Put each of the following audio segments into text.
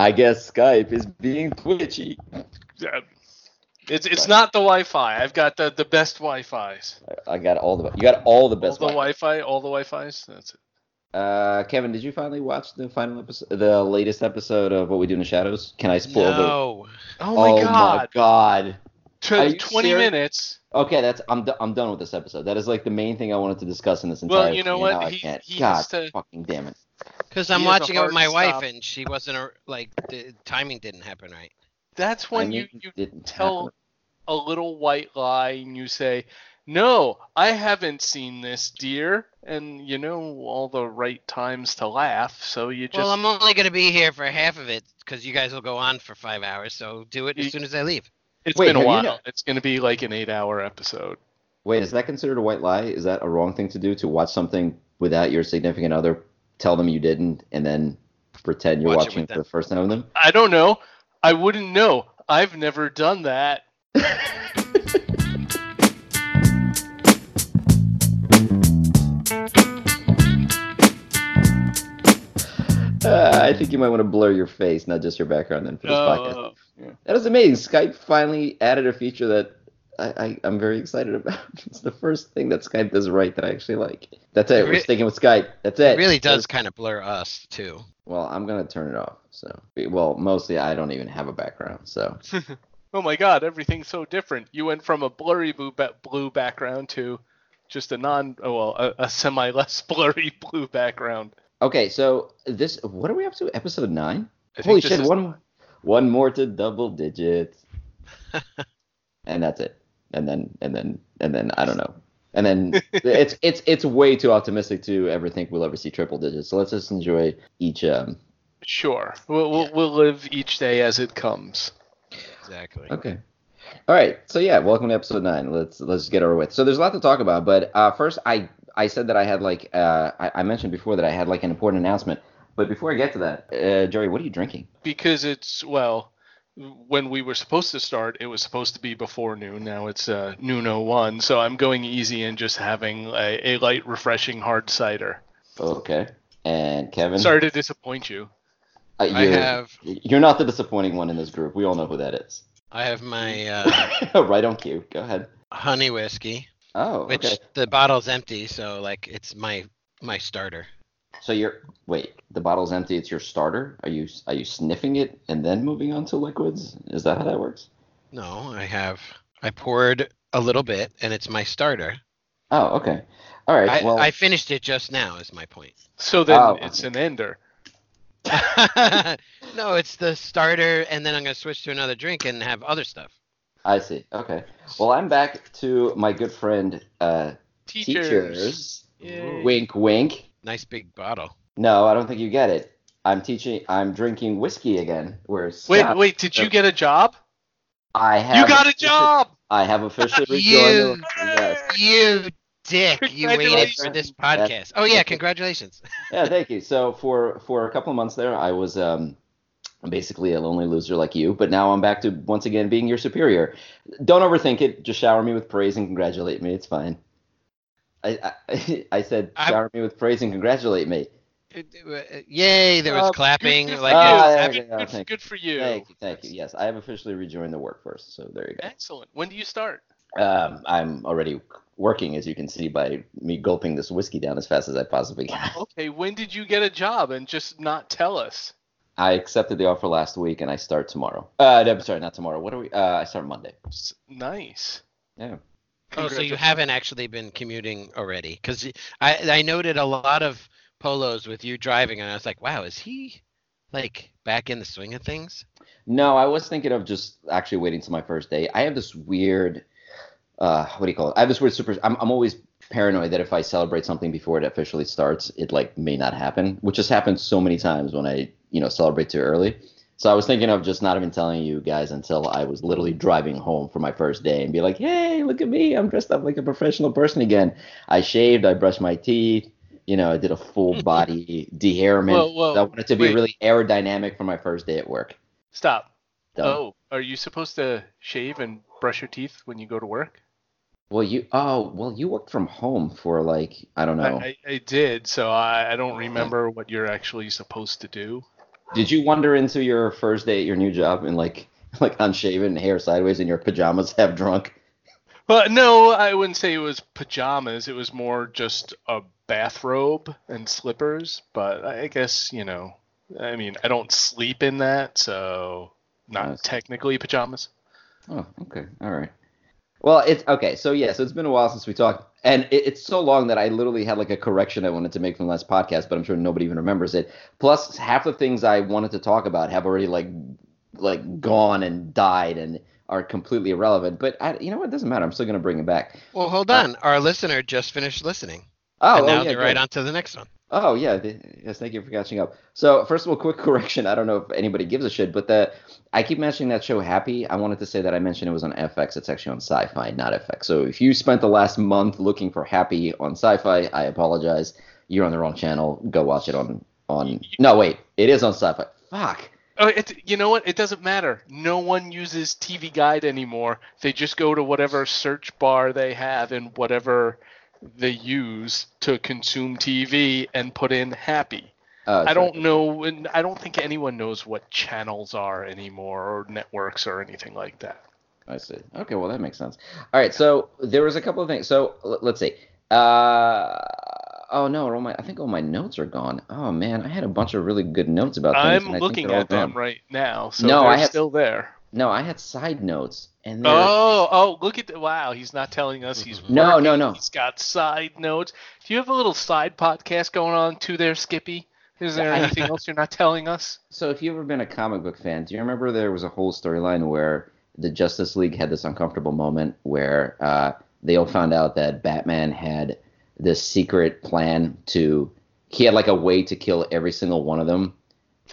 I guess Skype is being twitchy. Yeah. It's it's not the Wi-Fi. I've got the, the best Wi-Fi's. I got all the you got all the best. all the Wi- Wi-Fi, all the Wi-Fi's. That's it. Uh, Kevin, did you finally watch the final episode, the latest episode of What We Do in the Shadows? Can I spoil the? No. Oh my god. Oh my god. Tw- Are you 20 serious? minutes. Okay, that's I'm do- I'm done with this episode. That is like the main thing I wanted to discuss in this entire. Well, you know thing, what? now I He- can't. he God has to- fucking damn it. Because I'm He has a watching it with hard my wife and she wasn't a, like the timing didn't happen right. That's when you, you didn't tell happen. a little white lie and you say, "No, I haven't seen this, dear," and you know all the right times to laugh. So you just Well, I'm only gonna be here for half of it because you guys will go on for five hours. So do it You- as soon as I leave. it's Wait, been a have you while. It's going to be like an eight-hour episode. Wait, is that considered a white lie? Is that a wrong thing to do to watch something without your significant other, tell them you didn't, and then pretend you're Watch watching for them. the first time with them? I don't know. I wouldn't know. I've never done that. Uh, I think you might want to blur your face, not just your background, then for this podcast. Oh, yeah. That is amazing. Skype finally added a feature that I, I, I'm very excited about. It's the first thing that Skype does right that I actually like. That's it. It We're sticking with Skype. That's it. It really does kind of blur us too. Well, I'm gonna turn it off. So, well, mostly I don't even have a background. So, Oh my God! Everything's so different. You went from a blurry blue, ba- blue background to just a non, oh, well, a, a semi less blurry blue background. okay. So this, what are we up to? Episode nine. I Holy this shit! is- One, one more to double digits, and that's it. And then, and then, and then I don't know. And then it's it's it's way too optimistic to ever think we'll ever see triple digits. So let's just enjoy each um Sure. We'll, we'll, we'll live each day as it comes. Exactly. Okay. All right. So yeah, welcome to episode nine. Let's let's get over with. So there's a lot to talk about, but uh, first I I said that I had like uh, I, I mentioned before that I had like an important announcement. But before I get to that, uh, Jerry, what are you drinking? Because it's, well, when we were supposed to start, it was supposed to be before noon. Now it's uh, noon 01. So I'm going easy and just having a, a light, refreshing hard cider. Okay. And Kevin, Sorry to disappoint you. uh, I you're, have you're not the disappointing one in this group. We all know who that is. I have my uh, right on cue. Go ahead. honey whiskey, Oh, which okay. the bottle's empty, so like it's my my starter. So you're wait, the bottle's empty. It's your starter. Are you are you sniffing it and then moving on to liquids? Is that how that works? No, I have I poured a little bit, and it's my starter. Oh, okay. All right. I, well, I finished it just now. Is my point. So then Oh. it's an ender. no, it's the starter, and then I'm gonna switch to another drink and have other stuff. I see. Okay. Well, I'm back to my good friend uh, Teachers. teachers. Yay. Wink, wink. Nice big bottle. No, I don't think you get it. I'm teaching. I'm drinking whiskey again. Whereas Wait, Scott- wait, did you get a job? I have. You got a job! I have officially You- rejoined. Yes. You dick! You waited for this Congratulations. podcast. Oh yeah, congratulations. Yeah, thank you. So for for a couple of months there, I was um basically a lonely loser like you, but now I'm back to once again being your superior. Don't overthink it. Just shower me with praise and congratulate me. It's fine. I I, I said I- shower me with praise and congratulate me. Yay! There was Uh, clapping. good Like you. Ah, it's- Good- you go. good, good for you. Thank you, thank you. Yes, I have officially rejoined the workforce. So there you go. Excellent. When do you start? Um, I'm already working, as you can see by me gulping this whiskey down as fast as I possibly can. Okay, when did you get a job and just not tell us? I accepted the offer last week, and I start tomorrow. Uh, no, I'm sorry, not tomorrow. What are we? Uh, I start Monday. Nice. Yeah. Oh, so you haven't actually been commuting already? Because I I noted a lot of polos with you driving, and I was like, wow, is he like back in the swing of things? No, I was thinking of just actually waiting till my first day. I have this weird, uh, what do you call it? I have this weird super. I'm, I'm always paranoid that if I celebrate something before it officially starts, it like may not happen, which has happened so many times when I, you know, celebrate too early. So I was thinking of just not even telling you guys until I was literally driving home for my first day and be like, hey, look at me. I'm dressed up like a professional person again. I shaved, I brushed my teeth, you know, I did a full body dehairment. Whoa, whoa, I wanted to be wait. really aerodynamic for my first day at work. Stop. Done. Oh, are you supposed to shave and brush your teeth when you go to work? Well, you oh well, you worked from home for like I don't know. I, I, I did, so I, I don't remember what you're actually supposed to do. Did you wander into your first day at your new job and like like unshaven, hair sideways, in your pajamas, half drunk? But no, I wouldn't say it was pajamas. It was more just a bathrobe and slippers. But I guess you know, I mean, I don't sleep in that, so not Nice. technically pajamas. Oh, okay, all right. Well, it's okay. So yeah, so it's been a while since we talked, and it, it's so long that I literally had like a correction I wanted to make from the last podcast, but I'm sure nobody even remembers it. Plus, half the things I wanted to talk about have already like like gone and died and are completely irrelevant. But I, you know what? It doesn't matter. I'm still gonna bring it back. well, hold uh, on. Our listener just finished listening. Oh, and oh, now yeah, they're right on to the next one. Oh yeah, yes. Thank you for catching up. So first of all, quick correction. I don't know if anybody gives a shit, but the I keep mentioning that show Happy. I wanted to say that I mentioned it was on FX. It's actually on Syfy, not FX. So if you spent the last month looking for Happy on Syfy, I apologize. You're on the wrong channel. Go watch it on on. No wait, it is on Syfy. Fuck. Oh, it, you know what? It doesn't matter. No one uses TV Guide anymore. They just go to whatever search bar they have and whatever they use to consume TV and put in happy. Uh, I don't know, and I don't think anyone knows what channels are anymore or networks or anything like that. I see. Okay, well that makes sense. All right, so there was a couple of things. So l- let's see. Uh, oh no, all my I think all my notes are gone. Oh man, I had a bunch of really good notes about things. I'm and I looking at them right now, so No, they're I still there. No, I had side notes, and they're Oh, oh, look at the wow! He's not telling us he's No, no, no. He's got side notes. Do you have a little side podcast going on too, there, Skippy? Is there anything else you're not telling us? So if you've ever been a comic book fan, do you remember there was a whole storyline where the Justice League had this uncomfortable moment where uh, they all found out that Batman had this secret plan to he had like a way to kill every single one of them.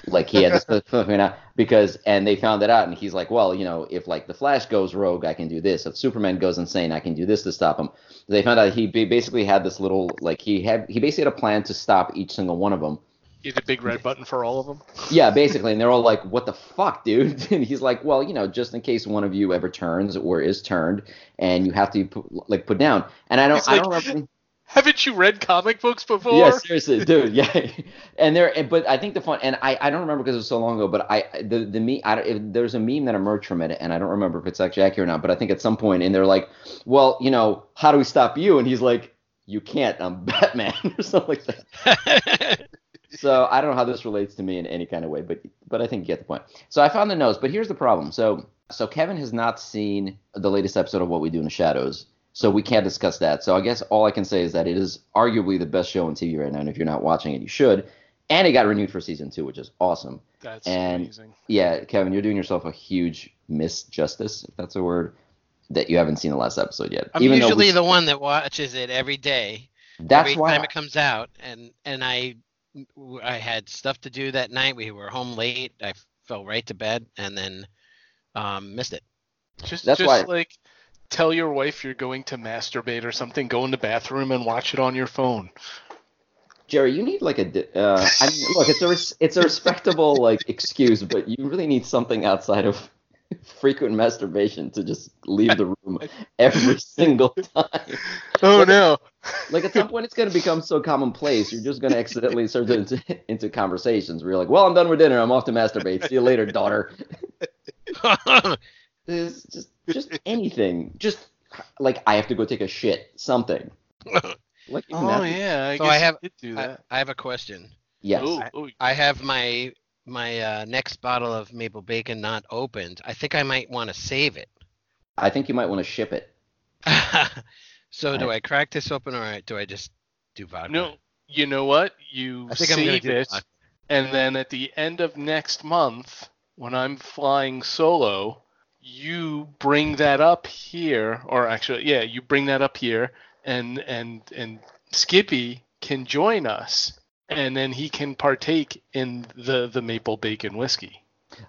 Like he had this out because and they found that out and he's like, well, you know, if like the Flash goes rogue, I can do this. If Superman goes insane, I can do this to stop him. They found out he basically had this little like he had he basically had a plan to stop each single one of them. You a big red button for all of them. Yeah, basically, and they're all like, "What the fuck, dude?" And he's like, "Well, you know, just in case one of you ever turns or is turned, and you have to put, like put down." And I don't, I don't like, remember. Haven't you read comic books before? Yeah, seriously, dude. Yeah, and there, but I think the fun, and I, I don't remember because it was so long ago. But I, the, the meme, I, don't- if, there's a meme that emerged from it, and I don't remember if it's actually accurate or not. But I think at some point, and they're like, "Well, you know, how do we stop you?" And he's like, "You can't. I'm Batman," or something like that. So I don't know how this relates to me in any kind of way, but but I think you get the point. So I found the nose, but here's the problem. So so Kevin has not seen the latest episode of What We Do in the Shadows, so we can't discuss that. So I guess all I can say is that it is arguably the best show on TV right now, and if you're not watching it, you should. And it got renewed for season two, which is awesome. That's And- amazing. Yeah, Kevin, you're doing yourself a huge misjustice, if that's a word, that you haven't seen the last episode yet. I'm Even usually we- the one that watches it every day. that's every why time it comes out, and and I I had stuff to do that night. We were home late. I fell right to bed and then um, missed it. Just, That's just why- like tell your wife you're going to masturbate or something. Go in the bathroom and watch it on your phone. Jerry, you need like a. Uh, I mean, look, it's a res- it's a respectable like excuse, but you really need something outside of frequent masturbation to just leave the room every single time. Oh no! Like at some point, it's going to become so commonplace, you're just going to accidentally start into into conversations where you're like, "Well, I'm done with dinner. I'm off to masturbate. See you later, daughter." It's just just anything, just like I have to go take a shit, something. Like Oh that- yeah, I So guess I have- do I, that. I have a question. yes. Ooh, ooh. I have my my uh, next bottle of maple bacon not opened. I think I might want to save it. I think you might want to ship it. So do I- I crack this open or do I just do vodka? No, you know what? You I think I'm gonna do it, vodka. and then at the end of next month, when I'm flying solo, you bring that up here, or actually, yeah, you bring that up here, and and and Skippy can join us, and then he can partake in the the maple bacon whiskey.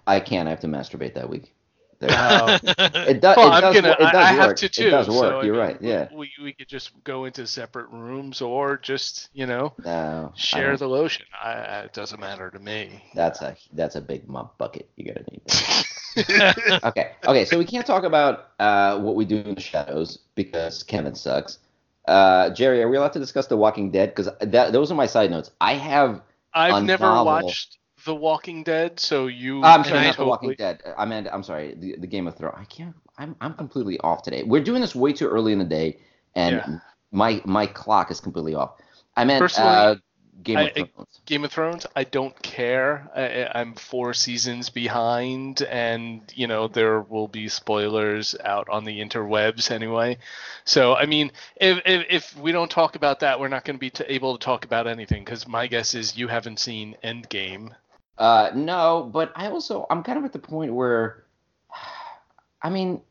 I can't. I have to masturbate that week. It, does. Well, it does. gonna. it does I, I work. have to too. It does work. so, You're mean, right. Yeah. We we could just go into separate rooms or just you know No. Share the lotion. I, I- it doesn't matter to me. That's a that's a big mop bucket. You're gonna need. Okay. Okay. So we can't talk about uh, what we do in the shadows because Kevin sucks. Uh, Jerry, are we allowed to discuss The Walking Dead? Because those are my side notes. I have I've never watched The Walking Dead, so you. I'm sorry, not The Walking Dead. I meant, I'm sorry, the, the Game of Thrones. I can't. I'm I'm completely off today. We're doing this way too early in the day, and Yeah. my my clock is completely off. I meant Personally, uh, Game of I- Thrones. Game of Thrones, I don't care. I, I'm four seasons behind, and you know there will be spoilers out on the interwebs anyway. So I mean, if if, if we don't talk about that, we're not going to be able to talk about anything because my guess is you haven't seen Endgame. Uh, no, but I also I'm kind of at the point where, I mean,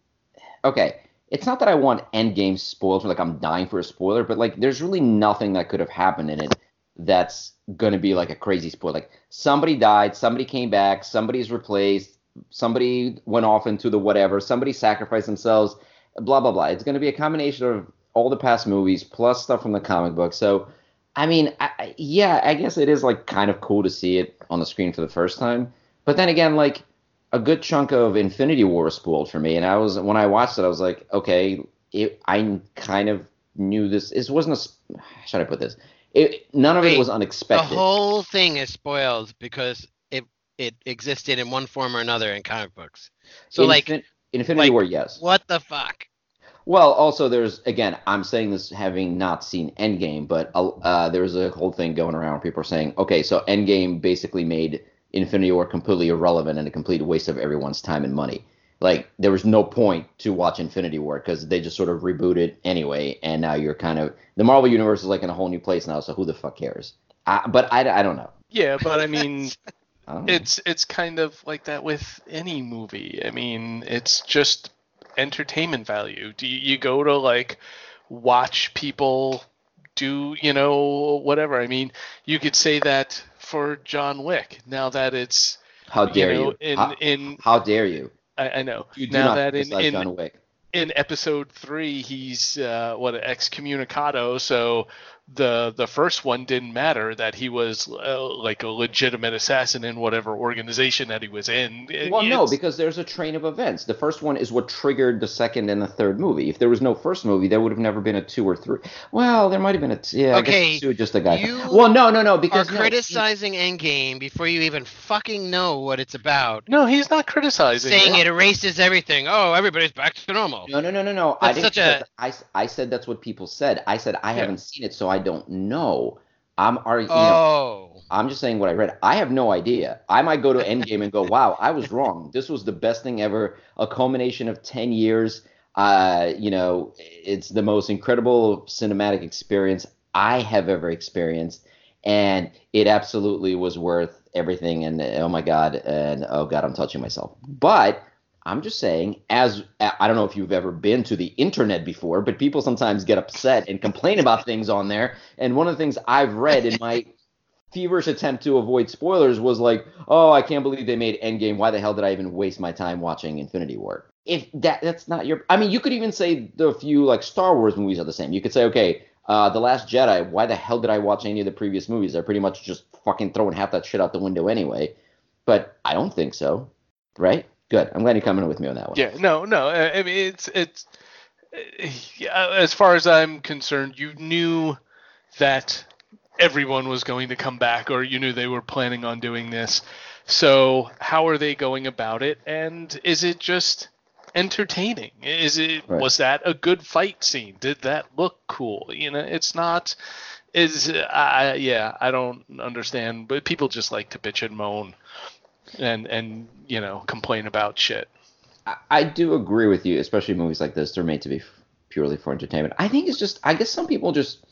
okay, it's not that I want Endgame spoiled, like I'm dying for a spoiler, but like there's really nothing that could have happened in it that's gonna be like a crazy spoiler. Like somebody died, somebody came back, somebody's replaced, somebody went off into the whatever, somebody sacrificed themselves, blah blah blah. It's gonna be a combination of all the past movies plus stuff from the comic book. So. I mean, I, yeah, I guess it is like kind of cool to see it on the screen for the first time. But then again, like a good chunk of Infinity War was spoiled for me, and I was when I watched it, I was like, okay, it, I kind of knew this. This wasn't a. How should I put this? It none of it was unexpected. The whole thing is spoiled because it it existed in one form or another in comic books. So like, Infinity like, War, yes. what the fuck? Well, also there's again, I'm saying this having not seen Endgame, but uh, there's a whole thing going around. Where people are saying, okay, so Endgame basically made Infinity War completely irrelevant and a complete waste of everyone's time and money. Like there was no point to watch Infinity War because they just sort of rebooted anyway, and now you're kind of the Marvel universe is like in a whole new place now. So who the fuck cares? I, but I, I don't know. Yeah, but I mean, I it's it's kind of like that with any movie. I mean, it's just entertainment value. Do you, you go to like watch people do, you know, whatever? I mean, you could say that for John Wick. Now that it's how dare you you? in how, in how dare you? I, I know. You do now not that in in, John Wick. in episode three he's uh, what excommunicado so the the first one didn't matter that he was uh, like a legitimate assassin in whatever organization that he was in It- Well, no, because there's a train of events. The first one is what triggered the second and the third movie. If there was no first movie, there would have never been a two or three. Well, there might have been a t- yeah. I Okay, guess two, just a guy. you well, no, no, no, Are because no, criticizing Endgame before you even fucking know what it's about, no he's not criticizing saying it. it erases everything. Oh, everybody's back to normal. No, no, no, no, no. I That's didn't. such say a- that. I, s- I said that's what people said. I said I Yeah. haven't seen it, so I don't know. I'm arguing. You know, Oh, I'm just saying what I read. I have no idea. I might go to Endgame and go, "Wow, I was wrong. This was the best thing ever. A culmination of ten years. Uh, you know, it's the most incredible cinematic experience I have ever experienced, and it absolutely was worth everything. And oh my god, and oh god, I'm touching myself. But I'm just saying, as I don't know if you've ever been to the internet before, but people sometimes get upset and complain about things on there. And one of the things I've read in my feverish attempt to avoid spoilers was like, oh, I can't believe they made Endgame. Why the hell did I even waste my time watching Infinity War? If that that's not your, I mean, you could even say the few like Star Wars movies are the same. You could say, okay, uh, the Last Jedi. Why the hell did I watch any of the previous movies? They're pretty much just fucking throwing half that shit out the window anyway. But I don't think so, right? Good. I'm glad you're coming with me on that one. yeah no no. I mean it's it's yeah, as far as I'm concerned you knew that everyone was going to come back or you knew they were planning on doing this. So how are they going about it? And is it just entertaining? Is it Right. was that a good fight scene? Did that look cool? You know it's not is I yeah i don't understand but people just like to bitch and moan and and you know complain about shit I, I do agree with you, especially movies like this. They're made to be f- purely for entertainment. I think it's just, I guess some people just,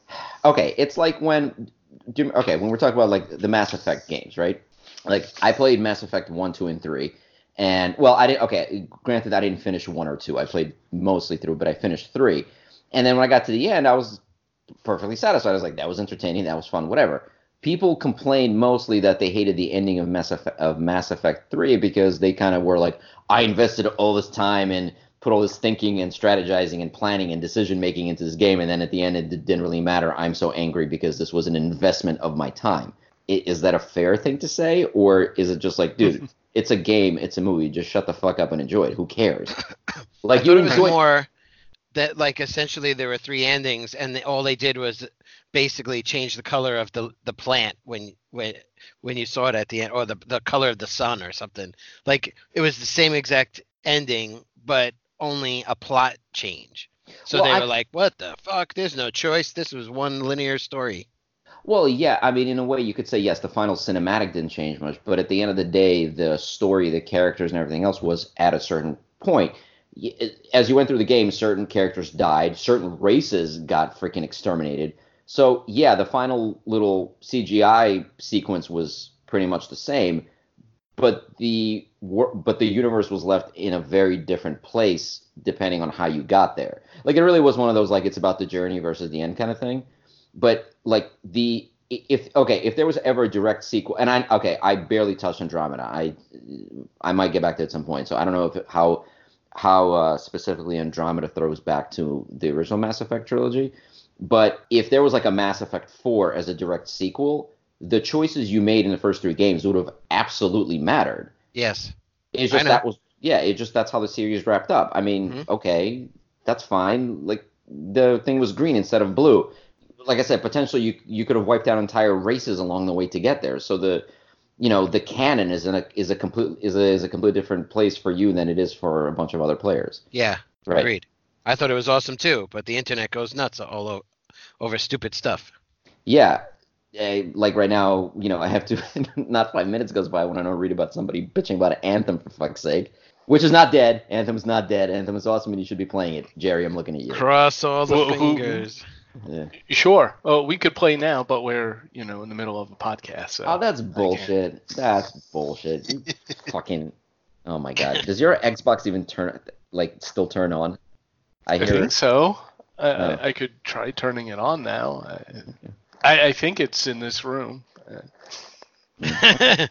okay, it's like when, do okay, when we're talking about like the Mass Effect games, right? Like I played Mass Effect one, two, and three, and well, I didn't. Okay, granted, I didn't finish one or two. I played mostly through, but I finished three, and then when I got to the end, I was perfectly satisfied. I was like, that was entertaining, that was fun, whatever. People complained mostly that they hated the ending of Mass Effect, of Mass Effect 3 because they kind of were like, I invested all this time and put all this thinking and strategizing and planning and decision making into this game, and then at the end it didn't really matter. I'm so angry because this was an investment of my time. Is that a fair thing to say, or is it just like, dude, it's a game, it's a movie, just shut the fuck up and enjoy it. Who cares? Like you thought it was enjoy. more. that like essentially there were three endings, and they, all they did was basically change the color of the the plant when when when you saw it at the end, or the the color of the sun or something. Like it was the same exact ending, but only a plot change. So Well, they I- were like, "What the fuck? There's no choice. This was one linear story." Well, yeah, I mean, in a way, you could say yes, the final cinematic didn't change much, but at the end of the day, the story, the characters, and everything else was at a certain point. As you went through the game, certain characters died, certain races got freaking exterminated. So, yeah, the final little CGI sequence was pretty much the same, but the but the universe was left in a very different place depending on how you got there. Like it really was one of those like it's about the journey versus the end kind of thing. But like the if okay if there was ever a direct sequel and i okay i barely touched andromeda. I i might get back to it at some point. So i don't know if how how uh, specifically andromeda throws back to the original mass effect trilogy but if there was like a mass effect 4 as a direct sequel the choices you made in the first three games would have absolutely mattered Yes. it's just that was yeah. It just that's how the series wrapped up. I mean, Mhm. okay, that's fine. Like the thing was green instead of blue. Like I said, potentially you you could have wiped out entire races along the way to get there. So the you know the canon is in a is a complete is a is a complete different place for you than it is for a bunch of other players. Yeah. Right. Agreed. I thought it was awesome too, but the internet goes nuts all over stupid stuff. Yeah. eh, like right now, you know, I have to not five minutes goes by when I don't read about somebody bitching about Anthem for fuck's sake, which is not dead. Anthem's not dead. Anthem is awesome, and you should be playing it. Jerry, I'm looking at you. Cross all the Who- who- fingers. Yeah. Sure. Oh, we could play now, but we're you know in the middle of a podcast. So. Oh, that's bullshit. That's bullshit. Fucking. Oh my god. Does your Xbox even turn like still turn on? I I hear. think so. I, Oh. I, I could try turning it on now. I, I, I think it's in this room.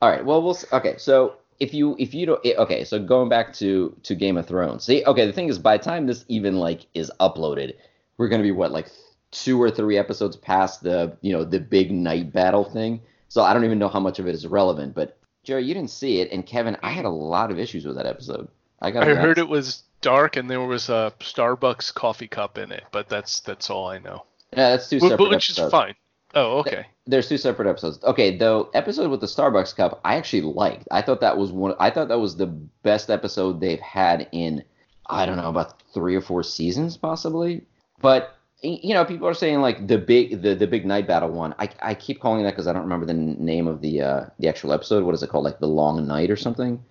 All right. Well, we'll. Okay. So if you if you don't. eh, Okay. So going back to to Game of Thrones. See. Okay. The thing is, by the time this even like is uploaded, we're gonna be what like two or three episodes past the you know the big night battle thing. So I don't even know how much of it is relevant. But Jerry, you didn't see it, and Kevin, I had a lot of issues with that episode. I got. I heard it was dark and there was a Starbucks coffee cup in it, but that's that's all I know. Yeah, that's two separate but which episodes. is fine. Oh, okay. There's two separate episodes. Okay, though episode with the Starbucks cup, I actually liked. I thought that was one. I thought that was the best episode they've had in, I don't know, about three or four seasons, possibly. But you know, people are saying like the big, the the big night battle one. I I keep calling that because I don't remember the name of the uh the actual episode. What is it called? Like the Long Night or something?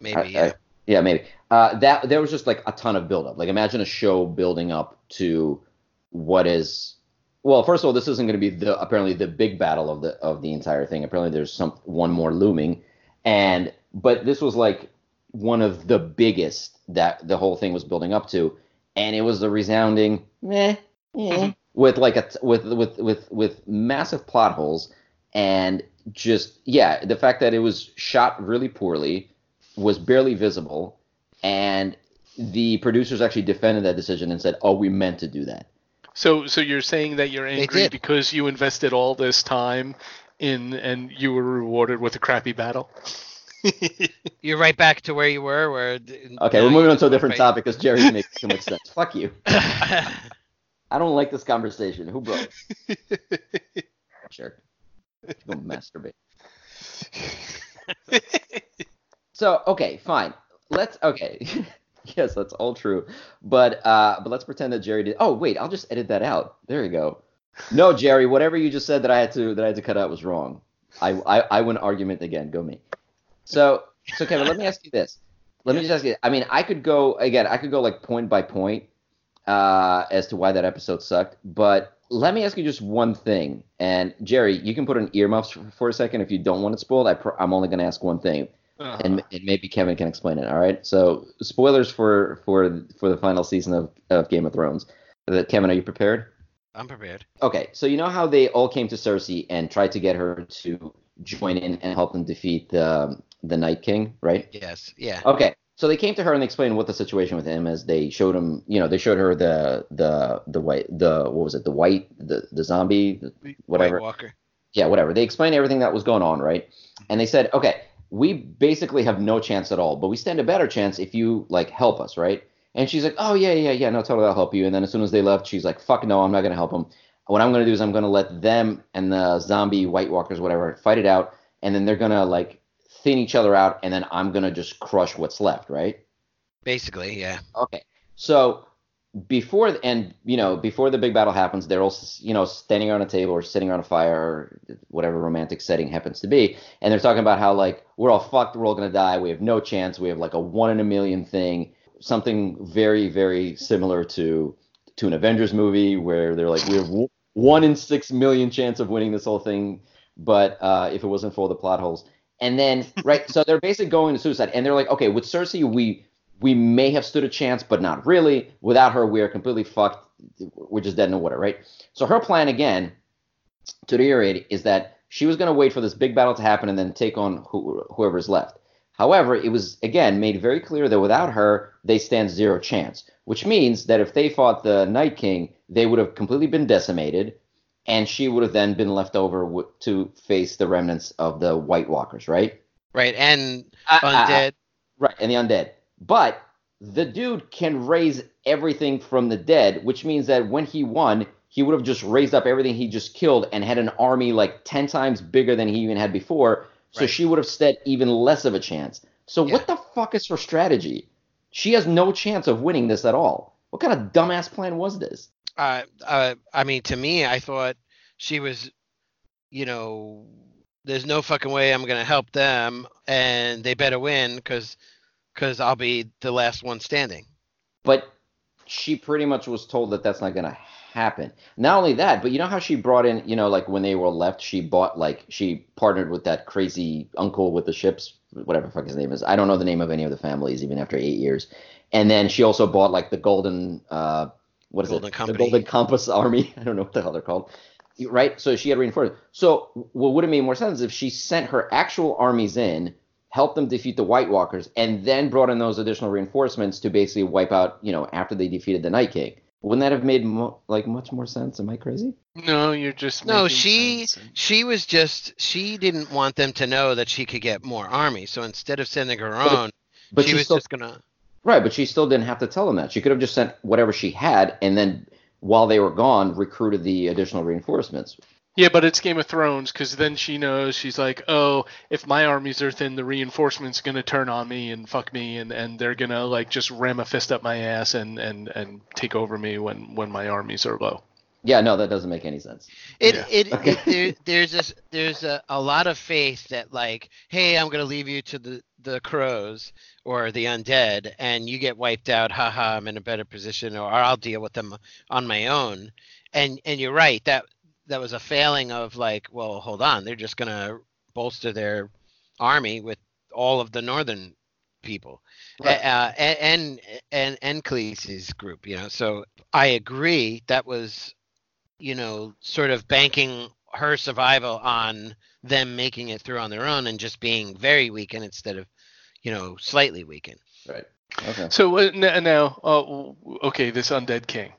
Maybe, I- yeah. I- yeah, maybe. Uh, that there was just like a ton of buildup. Like imagine a show building up to what is. Well, first of all, this isn't going to be the apparently the big battle of the of the entire thing. Apparently, there's some one more looming, and but this was like one of the biggest that the whole thing was building up to, and it was the resounding meh, eh, with like a with with with with massive plot holes, and just yeah, the fact that it was shot really poorly, was barely visible, and the producers actually defended that decision and said, "Oh, we meant to do that." So so you're saying that you're angry because you invested all this time in and you were rewarded with a crappy battle? You're right back to where you were. Where Okay, we're moving on to a different fight. topic because Jerry's making too much sense. Fuck you. I don't like this conversation. Who broke? Sure. Go masturbate. So okay, fine. Let's okay. yes, that's all true. But uh, but let's pretend that Jerry did. Oh wait, I'll just edit that out. There you go. No, Jerry, whatever you just said that I had to that I had to cut out was wrong. I I, I win argument again. Go me. So so Kevin, let me ask you this. Let me just ask you. I mean, I could go again. I could go like point by point uh, as to why that episode sucked. But let me ask you just one thing. And Jerry, you can put on earmuffs for, for a second if you don't want it spoiled. I pr- I'm only going to ask one thing Uh-huh. and, and maybe Kevin can explain it. All right. So spoilers for for for the final season of, of Game of Thrones. Uh, Kevin, are you prepared? I'm prepared. Okay. So you know how they all came to Cersei and tried to get her to join in and help them defeat the the Night King, right? Yes. Yeah. Okay. So they came to her and they explained what the situation with him is. They showed him, you know, they showed her the the the white the what was it the white the the zombie the- whatever White Walker. yeah, whatever. They explained everything that was going on, right? And they said, okay, we basically have no chance at all, but we stand a better chance if you like help us, right? And she's like, oh yeah, yeah, yeah, no, totally, I'll help you. And then as soon as they left, she's like, fuck no, I'm not gonna help them. What I'm gonna do is I'm gonna let them and the zombie White Walkers, whatever, fight it out, and then they're gonna like thin each other out, and then I'm gonna just crush what's left, right? Basically, yeah. Okay. So before and you know before the big battle happens, they're all you know standing around a table or sitting around a fire or whatever romantic setting happens to be, and they're talking about how like we're all fucked, we're all gonna die, we have no chance, we have like a one in a million thing, something very very similar to to an Avengers movie where they're like we have one in six million chance of winning this whole thing, but uh, if it wasn't for the plot holes. And then, right, so they're basically going to suicide, and they're like, okay, with Cersei, we we may have stood a chance, but not really. Without her, we are completely fucked. We're just dead in the water, right? So her plan again, to reiterate, is that she was going to wait for this big battle to happen and then take on who, whoever's left. However, it was again made very clear that without her, they stand zero chance. Which means that if they fought the Night King, they would have completely been decimated, and she would have then been left over w- to face the remnants of the White Walkers, right? Right, and Uh, uh, undead. Right, and the undead. But the dude can raise everything from the dead, which means that when he won, he would have just raised up everything he just killed and had an army like 10 times bigger than he even had before. So Right. she would have stood even less of a chance. So Yeah. what the fuck is her strategy? She has no chance of winning this at all. What kind of dumbass plan was this? uh, uh, I mean, to me, I thought she was, you know, there's no fucking way I'm gonna help them, and they better win because, because I'll be the last one standing. But she pretty much was told that that's not going to happen. Not only that, but you know how she brought in, you know, like when they were left, she bought like she partnered with that crazy uncle with the ships, whatever the fuck his name is. I don't know the name of any of the families even after eight years. And then she also bought like the golden, uh, what is Golden it? Company. The Golden Compass Army. I don't know what the hell they're called. Right. So she had reinforced. So what would have made more sense if she sent her actual armies in, helped them defeat the White Walkers, and then brought in those additional reinforcements to basically wipe out, you know, after they defeated the Night King. Wouldn't that have made mo- like much more sense? Am I crazy? No, you're just No, she sense. she was just she didn't want them to know that she could get more army. So instead of sending her But- own, But she she was still just gonna. right, but she still didn't have to tell them that. She could have just sent whatever she had, and then while they were gone, recruited the additional reinforcements. Yeah, but it's Game of Thrones because then she knows she's like, oh, if my armies are thin, the reinforcements gonna turn on me and fuck me, and, and they're gonna like just ram a fist up my ass and, and, and take over me when, when my armies are low. Yeah, no, that doesn't make any sense. It Yeah. it, Okay. it there, there's a there's a, a lot of faith that like, hey, I'm gonna leave you to the the crows or the undead, and you get wiped out. Haha, I'm in a better position, or I'll deal with them on my own. And and you're right that that was a failing of like, well, hold on, they're just gonna bolster their army with all of the northern people Right. uh, and and and and Khaleesi's group, you know. So I agree that was, you know, sort of banking her survival on them making it through on their own and just being very weakened instead of, you know, slightly weakened. Right. Okay. So uh, now, uh, okay, this undead king.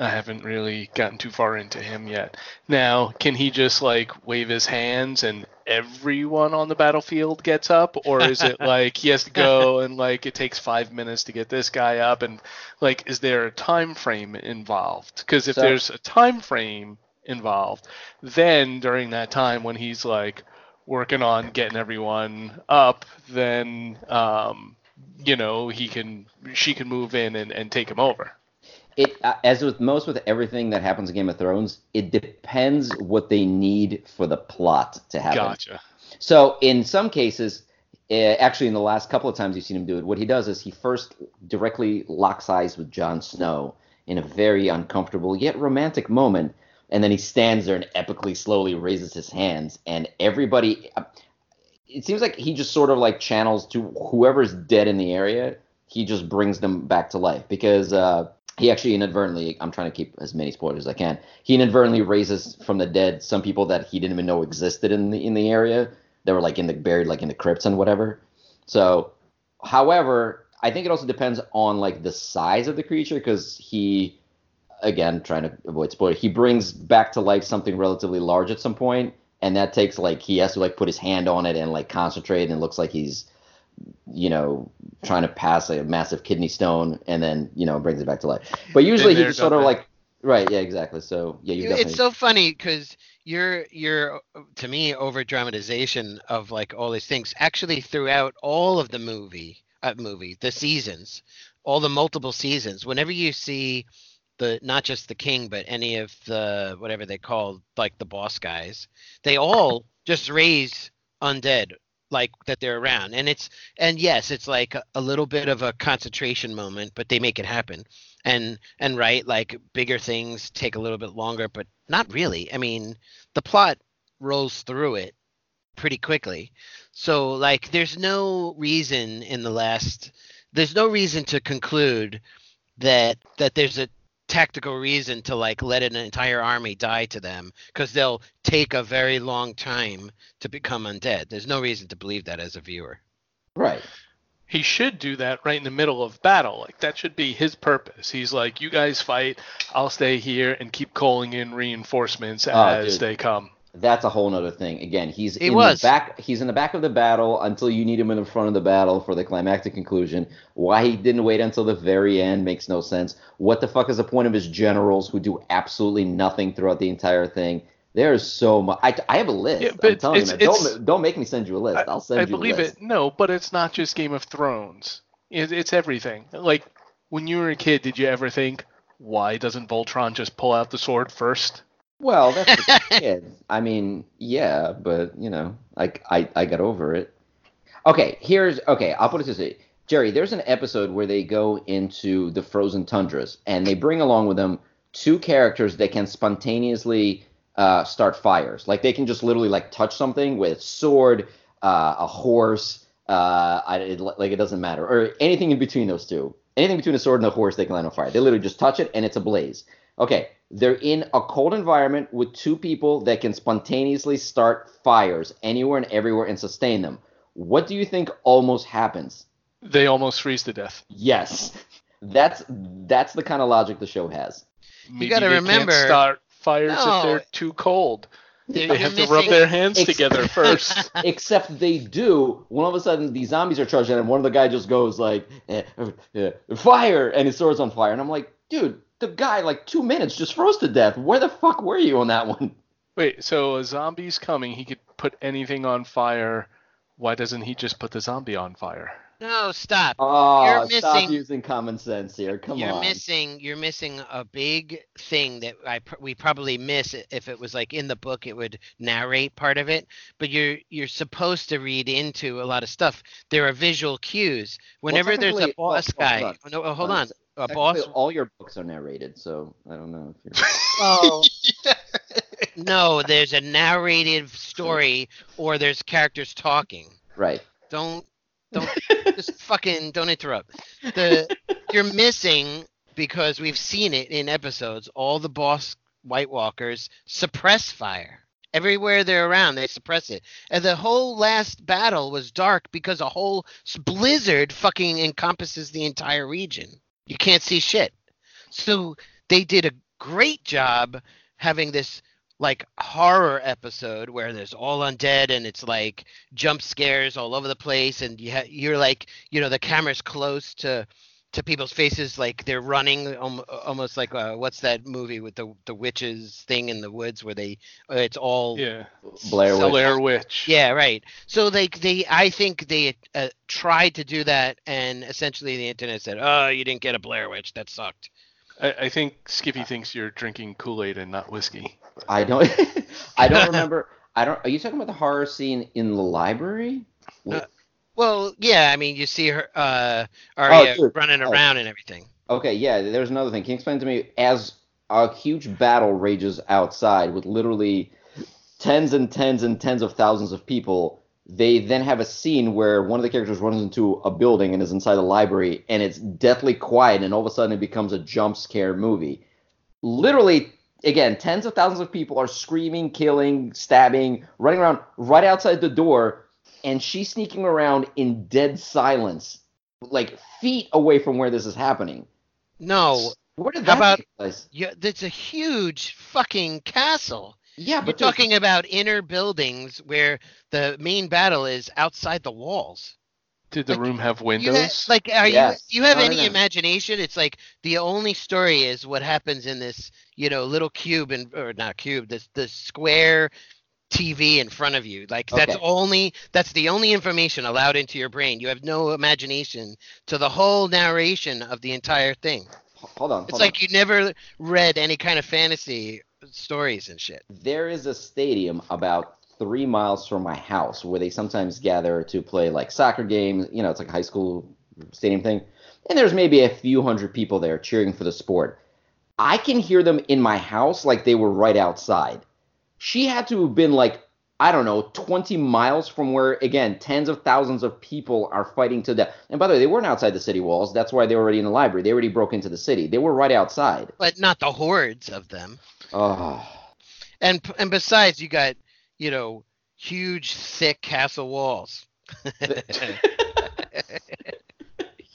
I haven't really gotten too far into him yet. Now, can he just like wave his hands and everyone on the battlefield gets up, or is it like he has to go and like it takes five minutes to get this guy up, and like is there a time frame involved? Because if So- there's a time frame involved, then during that time when he's like working on getting everyone up, then um, you know he can she can move in and, and take him over. It uh, as with most with everything that happens in Game of Thrones, it depends what they need for the plot to happen. Gotcha. So in some cases, uh, actually in the last couple of times you've seen him do it, what he does is he first directly locks eyes with Jon Snow in a very uncomfortable yet romantic moment, and then he stands there and epically slowly raises his hands, and everybody. uh, It seems like he just sort of like channels to whoever's dead in the area. He just brings them back to life because uh, he actually inadvertently. I'm trying to keep as many spoilers as I can. He inadvertently raises from the dead some people that he didn't even know existed in the in the area. They were like in the buried like in the crypts and whatever. So, however, I think it also depends on like the size of the creature because he, again, trying to avoid spoiler, he brings back to life something relatively large at some point, and that takes like he has to like put his hand on it and like concentrate, and it looks like he's, you know, trying to pass a massive kidney stone and then you know brings it back to life. But usually he's sort of done like right, yeah, exactly. So yeah, you definitely it's so funny because your your to me over dramatization of like all these things actually throughout all of the movie uh, movie the seasons all the multiple seasons whenever you see the not just the king but any of the whatever they call like the boss guys they all just raise undead like that they're around. And it's and yes it's like a, little bit of a concentration moment but they make it happen. And and right like bigger things take a little bit longer but not really. I mean the plot rolls through it pretty quickly. So like there's no reason in the last there's no reason to conclude that that there's a tactical reason to like let an entire army die to them because they'll take a very long time to become undead there's no reason to believe that as a viewer right. he should do that right in the middle of battle. Like that should be his purpose. He's like, you guys fight, I'll stay here and keep calling in reinforcements Oh, as dude. they come. That's a whole nother thing. Again, he's He in was. the back. He's in the back of the battle until you need him in the front of the battle for the climactic conclusion. Why he didn't wait until the very end makes no sense. What the fuck is the point of his generals who do absolutely nothing throughout the entire thing? There is so much. I, I have a list. Yeah, I'm but you, it's- man. it's- Don't don't make me send you a list. I, I'll send I you believe a list. it. No, but it's not just Game of Thrones. It, it's everything. Like when you were a kid, did you ever think, why doesn't Voltron just pull out the sword first? Well, that's the kid. I mean, yeah, but you know, like I, I got over it. Okay, here's okay. I'll put it this way, Jerry. There's an episode where they go into the frozen tundras and they bring along with them two characters that can spontaneously uh, start fires. Like they can just literally like touch something with sword, uh, a horse. Uh, I, it, like it doesn't matter, or anything in between those two. Anything between a sword and a horse, they can light on fire. They literally just touch it and it's ablaze. Okay, they're in a cold environment with two people that can spontaneously start fires anywhere and everywhere and sustain them. What do you think almost happens? They almost freeze to death. Yes. That's that's the kind of logic the show has. Maybe gotta they remember- can't start fires No. if they're too cold. They're- They you're have to rub their hands Ex- together first. Except they do when all of a sudden these zombies are charging and one of the guy just goes like eh, eh, fire and his sword's on fire and I'm like, dude, the guy like two minutes just froze to death. Where the fuck were you on that one? Wait, so a zombie's coming. He could put anything on fire. Why doesn't he just put the zombie on fire? no stop Oh, You're stop missing- using common sense here. Come you're on. missing you're missing a big thing that I we probably miss if it was like in the book it would narrate part of it but you're you're supposed to read into a lot of stuff there are visual cues whenever there's a technically- boss well, guy hold oh, no, oh, hold Hold on Uh, on. a Technically, boss all your books are narrated, so I don't know if you're oh no there's a narrative story or there's characters talking right. don't don't just fucking don't interrupt. The you're missing because we've seen it in episodes. All the boss White Walkers suppress fire. Everywhere they're around, they suppress it. And the whole last battle was dark because a whole blizzard fucking encompasses the entire region. You can't see shit. So they did a great job having this like horror episode where there's all undead and it's like jump scares all over the place and you ha- you're like you know the camera's close to to people's faces like they're running almost like uh, what's that movie with the the witches thing in the woods where they uh, it's all Yeah, Blair Witch. Blair Witch. yeah right so like they i think they uh, tried to do that and essentially the internet said oh you didn't get a blair witch that sucked I, I think Skippy thinks you're drinking Kool Aid and not whiskey. I don't. I don't remember. I don't. Are you talking about the horror scene in the library? Uh, well yeah i mean you see her uh Arya dude. running Oh. around and everything Okay, yeah. There's another thing. Can you explain to me as a huge battle rages outside with literally tens and tens and tens of thousands of people? They then have a scene where one of the characters runs into a building and is inside the library, and it's deathly quiet, and all of a sudden it becomes a jump scare movie. Literally, again, tens of thousands of people are screaming, killing, stabbing, running around right outside the door, and she's sneaking around in dead silence, like feet away from where this is happening. no Where did How that about- take place? yeah that's a huge fucking castle Yeah, You're talking about inner buildings where the main battle is outside the walls. Did the Like, room have You ha- windows? like, are Yes. you? You have No, no, any no. imagination? It's like the only story is what happens in this, you know, little cube and or not cube, this the square TV in front of you. Like that's Okay. only that's the only information allowed into your brain. You have no imagination to the whole narration of the entire thing. Hold on. It's like on. you never read any kind of fantasy stories and shit. there is a stadium about three miles from my house where they sometimes gather to play like soccer games. You know, it's like a high school stadium thing. And there's maybe a few hundred people there cheering for the sport. I can hear them in my house like they were right outside. She had to have been like, I don't know, 20 miles from where, again, tens of thousands of people are fighting to death. And by the way, they weren't outside the city walls. That's why they were already in the library. They already broke into the city. They were right outside. But not the hordes of them. Oh. And and besides, you got you know huge, thick castle walls.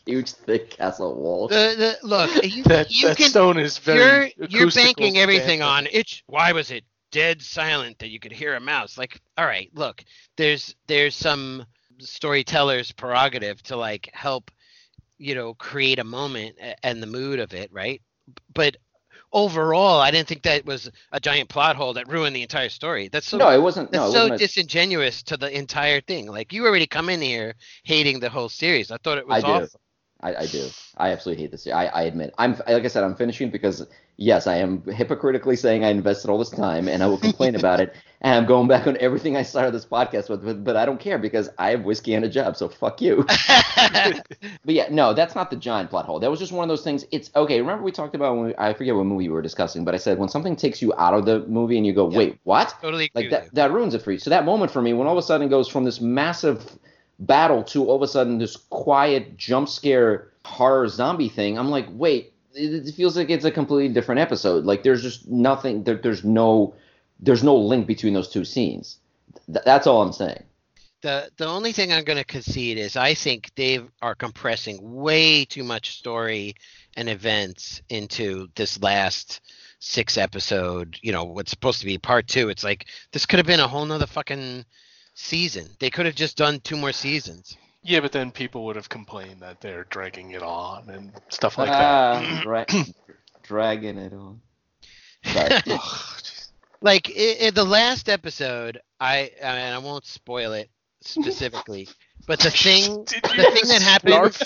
Huge, thick castle walls. The, the look, you, that you that can stone is very. you're you're banking everything on it's why was it dead silent that you could hear a mouse like all right look there's there's some storyteller's prerogative to like help you know create a moment and the mood of it right but overall i didn't think that was a giant plot hole that ruined the entire story that's so no, it wasn't. that's No, it so wasn't a- disingenuous to the entire thing like you already come in here hating the whole series i thought it was I do. awesome I, I do. I absolutely hate this. I, I admit. I'm like I said. I'm finishing because yes, I am hypocritically saying I invested all this time, and I will complain about it. And I'm going back on everything I started this podcast with, but, but I don't care because I have whiskey and a job. So fuck you. But yeah, no, that's not the giant plot hole. That was just one of those things. It's okay. Remember we talked about when we, I forget what movie we were discussing, but I said when something takes you out of the movie and you go, Yeah. wait, what? totally agree like that that ruins it for you. So that moment for me, when all of a sudden it goes from this massive battle to all of a sudden this quiet jump scare horror zombie thing, I'm like, wait, it, feels like it's a completely different episode. Like there's just nothing. There, there's no there's no link between those two scenes. Th- that's all I'm saying. The the only thing I'm going to concede is I think they are compressing way too much story and events into this last six episode. You know what's supposed to be part two. It's like this could have been a whole nother fucking season. They could have just done two more seasons. Yeah, but then people would have complained that they're dragging it on and stuff like Ah, that. dra- dragging it on. Sorry. Like i i the last episode, I I mean I won't spoil it specifically, but the thing the thing that happened.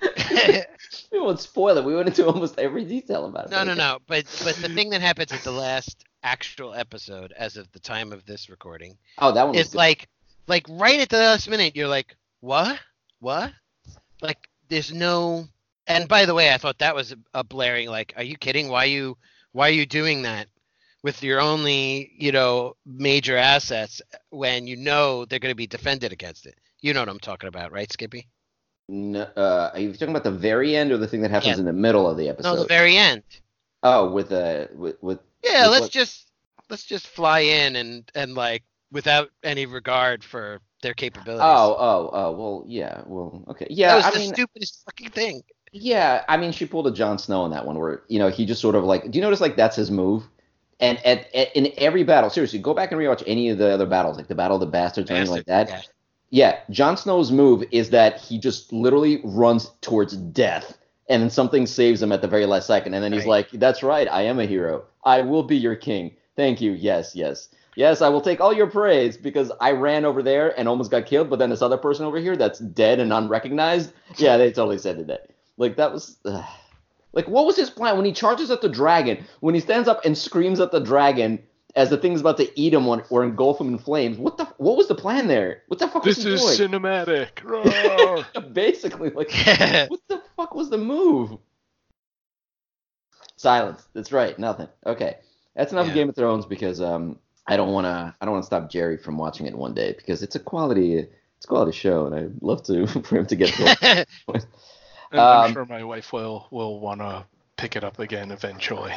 we won't spoil it. We went into almost every detail about it. No, no, no. But but the thing that happens at the last actual episode, as of the time of this recording, Oh, that one was is good. like like right at the last minute, you're like, what, what? Like there's no. And by the way, I thought that was a, a blaring. Like, are you kidding? Why you why are you doing that with your only you know major assets when you know they're going to be defended against it? You know what I'm talking about, right, Skippy? No, uh, are you talking about the very end or the thing that happens Yeah. in the middle of the episode? No, the very end. oh, with the with, with Yeah, With let's what- just let's just fly in and and like without any regard for their capabilities. oh oh oh well yeah well okay that yeah was I the mean stupidest fucking thing. yeah I mean she pulled a Jon Snow on that one where you know he just sort of like do you notice like that's his move and at, at in every battle seriously go back and rewatch any of the other battles like the Battle of the Bastards or anything like that Yeah. Yeah, Jon Snow's move is that he just literally runs towards death, and then something saves him at the very last second, and then he's Right. like, "That's right, I am a hero. I will be your king. Thank you. Yes, yes, yes. I will take all your praise because I ran over there and almost got killed, but then this other person over here that's dead and unrecognized. Yeah, they totally said that. Like that was." ugh. Like, what was his plan when he charges at the dragon? When he stands up and screams at the dragon as the thing's about to eat him or, or engulf him in flames? What the? What was the plan there? What the fuck was the thing? This he is doing? cinematic. Basically, like, what the fuck was the move? Silence. That's right. Nothing. Okay, that's enough of Yeah. Game of Thrones because um, I don't want to. I don't want to stop Jerry from watching it one day because it's a quality. It's a quality show, and I'd love to for him to get to it. I'm Um, sure my wife will will want to pick it up again eventually.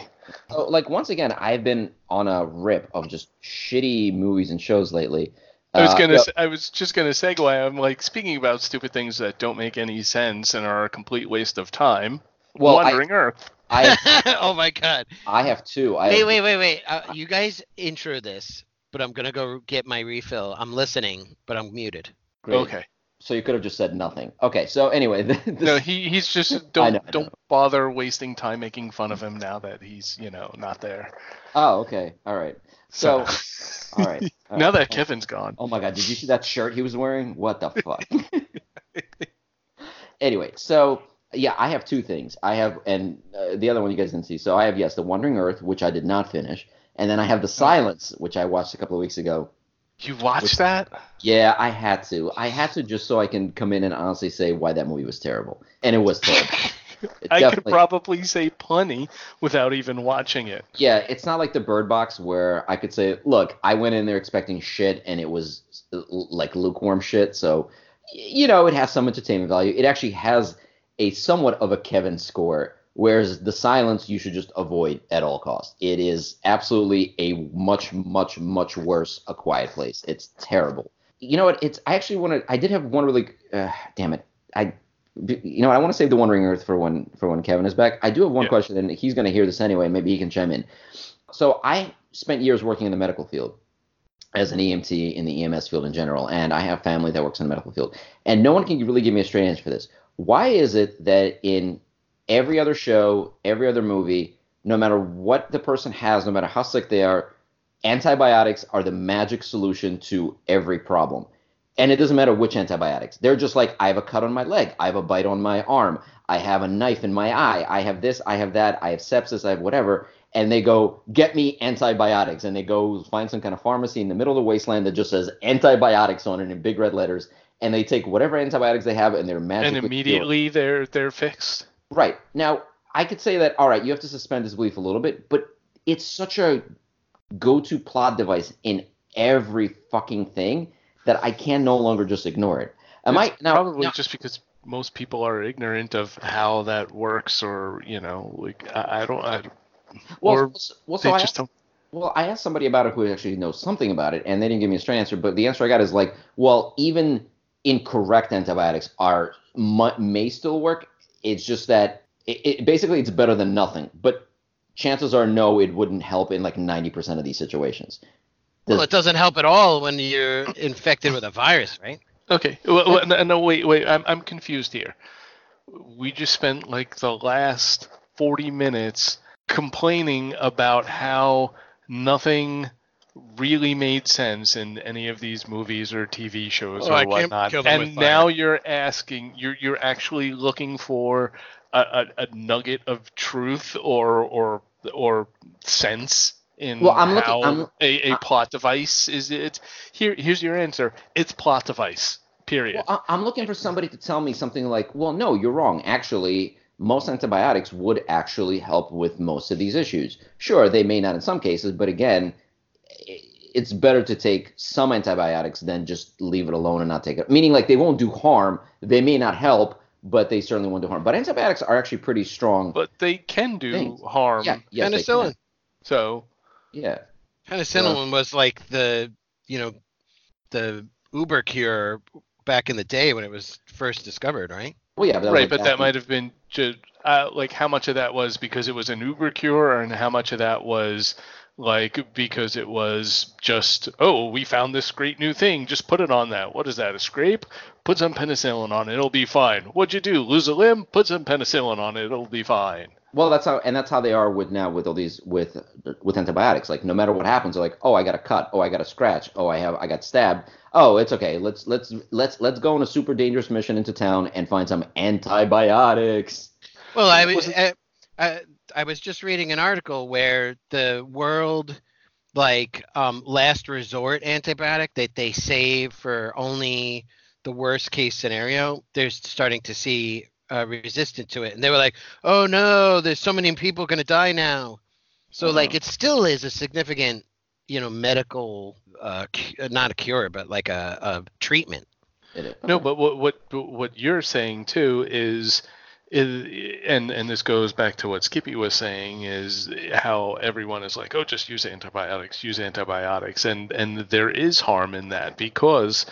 Oh, like once again, I've been on a rip of just shitty movies and shows lately. I was Uh, gonna. s I was just gonna segue. I'm like speaking about stupid things that don't make any sense and are a complete waste of time. Well, I- Wandering Earth. I oh my god. I have two. I Wait, have, wait, wait, wait. Uh, you guys intro this, but I'm gonna go get my refill. I'm listening, but I'm muted. great. Okay. So you could have just said nothing. Okay. So anyway, this, No, he he's just don't know, I don't know. bother wasting time making fun of him now that he's you know not there. oh, okay. All right. So, all right. all now right. that Kevin's gone. Oh my god, did you see that shirt he was wearing? What the fuck? anyway, so yeah, I have two things. I have, and uh, the other one you guys didn't see. So I have yes, the Wandering Earth, which I did not finish, and then I have the Silence, which I watched a couple of weeks ago. You watched Which- that? Yeah, I had to. I had to just so I can come in and honestly say why that movie was terrible, and it was terrible. It I could probably say plenty without even watching it. Yeah, it's not like the Bird Box where I could say, look, I went in there expecting shit and it was uh, like lukewarm shit. So, you know, it has some entertainment value. It actually has a somewhat of a Kevin score, whereas The Silence you should just avoid at all costs. It is absolutely a much, much, much worse A Quiet Place. It's terrible. You know what? It's I actually want to. I did have one really. Uh, damn it. I. You know, I want to save the Wandering Earth for when for when Kevin is back. I do have one Yeah. question, and he's going to hear this anyway. Maybe he can chime in. So I spent years working in the medical field as an EMT in the EMS field in general, and I have family that works in the medical field, and no one can really give me a straight answer for this. Why is it that in every other show, every other movie, no matter what the person has, no matter how sick they are, antibiotics are the magic solution to every problem? And it doesn't matter which antibiotics. They're just like, I have a cut on my leg. I have a bite on my arm. I have a knife in my eye. I have this. I have that. I have sepsis. I have whatever. And they go, get me antibiotics. And they go find some kind of pharmacy in the middle of the wasteland that just says antibiotics on it in big red letters. And they take whatever antibiotics they have and they're magically And cured. immediately they're they're fixed. Right. Now, I could say that, all right, you have to suspend disbelief a little bit, but it's such a go to plot device in every fucking thing that I can no longer just ignore it. Am I now? probably now- just because most people are ignorant of how that works, or you know, like I, I don't, I, well, or well, they I just don't. Well, I asked somebody about it who actually knows something about it, and they didn't give me a straight answer. But the answer I got is like, well, even incorrect antibiotics are may still work. It's just that it, it basically it's better than nothing. But chances are no, it wouldn't help in like ninety percent of these situations. Well, it doesn't help at all when you're infected with a virus, right? Okay, well, well, no, no, wait, wait, I'm I'm confused here. We just spent like the last forty minutes complaining about how nothing really made sense in any of these movies or TV shows Oh, or I whatnot, kill them with and now you're asking, you're you're actually looking for a, a, a nugget of truth or or or sense in Well, I'm looking- how I'm- a, a I- plot device is it. Here, here's your answer. It's plot device. Period. Well, I- I'm looking for somebody to tell me something like, well, no, you're wrong. Actually, most antibiotics would actually help with most of these issues. Sure, they may not in some cases, but again, i- it's better to take some antibiotics than just leave it alone and not take it. Meaning, like, they won't do harm. They may not help, but they certainly won't do harm. But antibiotics are actually pretty strong. but they can do Things. harm. yeah, yes, they Penicillin. So Yeah. Penicillin was like the, you know, the Uber cure back in the day when it was first discovered, right? Well, yeah, but right, like but that in- might have been just uh, like how much of that was because it was an Uber cure, and how much of that was like because it was just oh we found this great new thing, just put it on that. What is that? A scrape? Put some penicillin on it, it'll be fine. What'd you do? Lose a limb? Put some penicillin on it, it'll be fine. Well, that's how, and that's how they are with now with all these with with antibiotics. Like no matter what happens, they're like, oh, I got a cut, oh, I got a scratch, oh, I have, I got stabbed. Oh, it's okay. Let's let's let's let's go on a super dangerous mission into town and find some antibiotics. Well, I was Was I, I, I was just reading an article where the world like um, last resort antibiotic that they save for only the worst case scenario. They're starting to see uh, resistant to it, and they were like, "Oh no, there's so many people going to die now." So like Uh-huh. it still is a significant, you know, medical, uh, not a cure, but like a, a treatment. It is. No, but what what but what you're saying too is is and and this goes back to what Skippy was saying is how everyone is like, oh, just use antibiotics, use antibiotics, and and there is harm in that because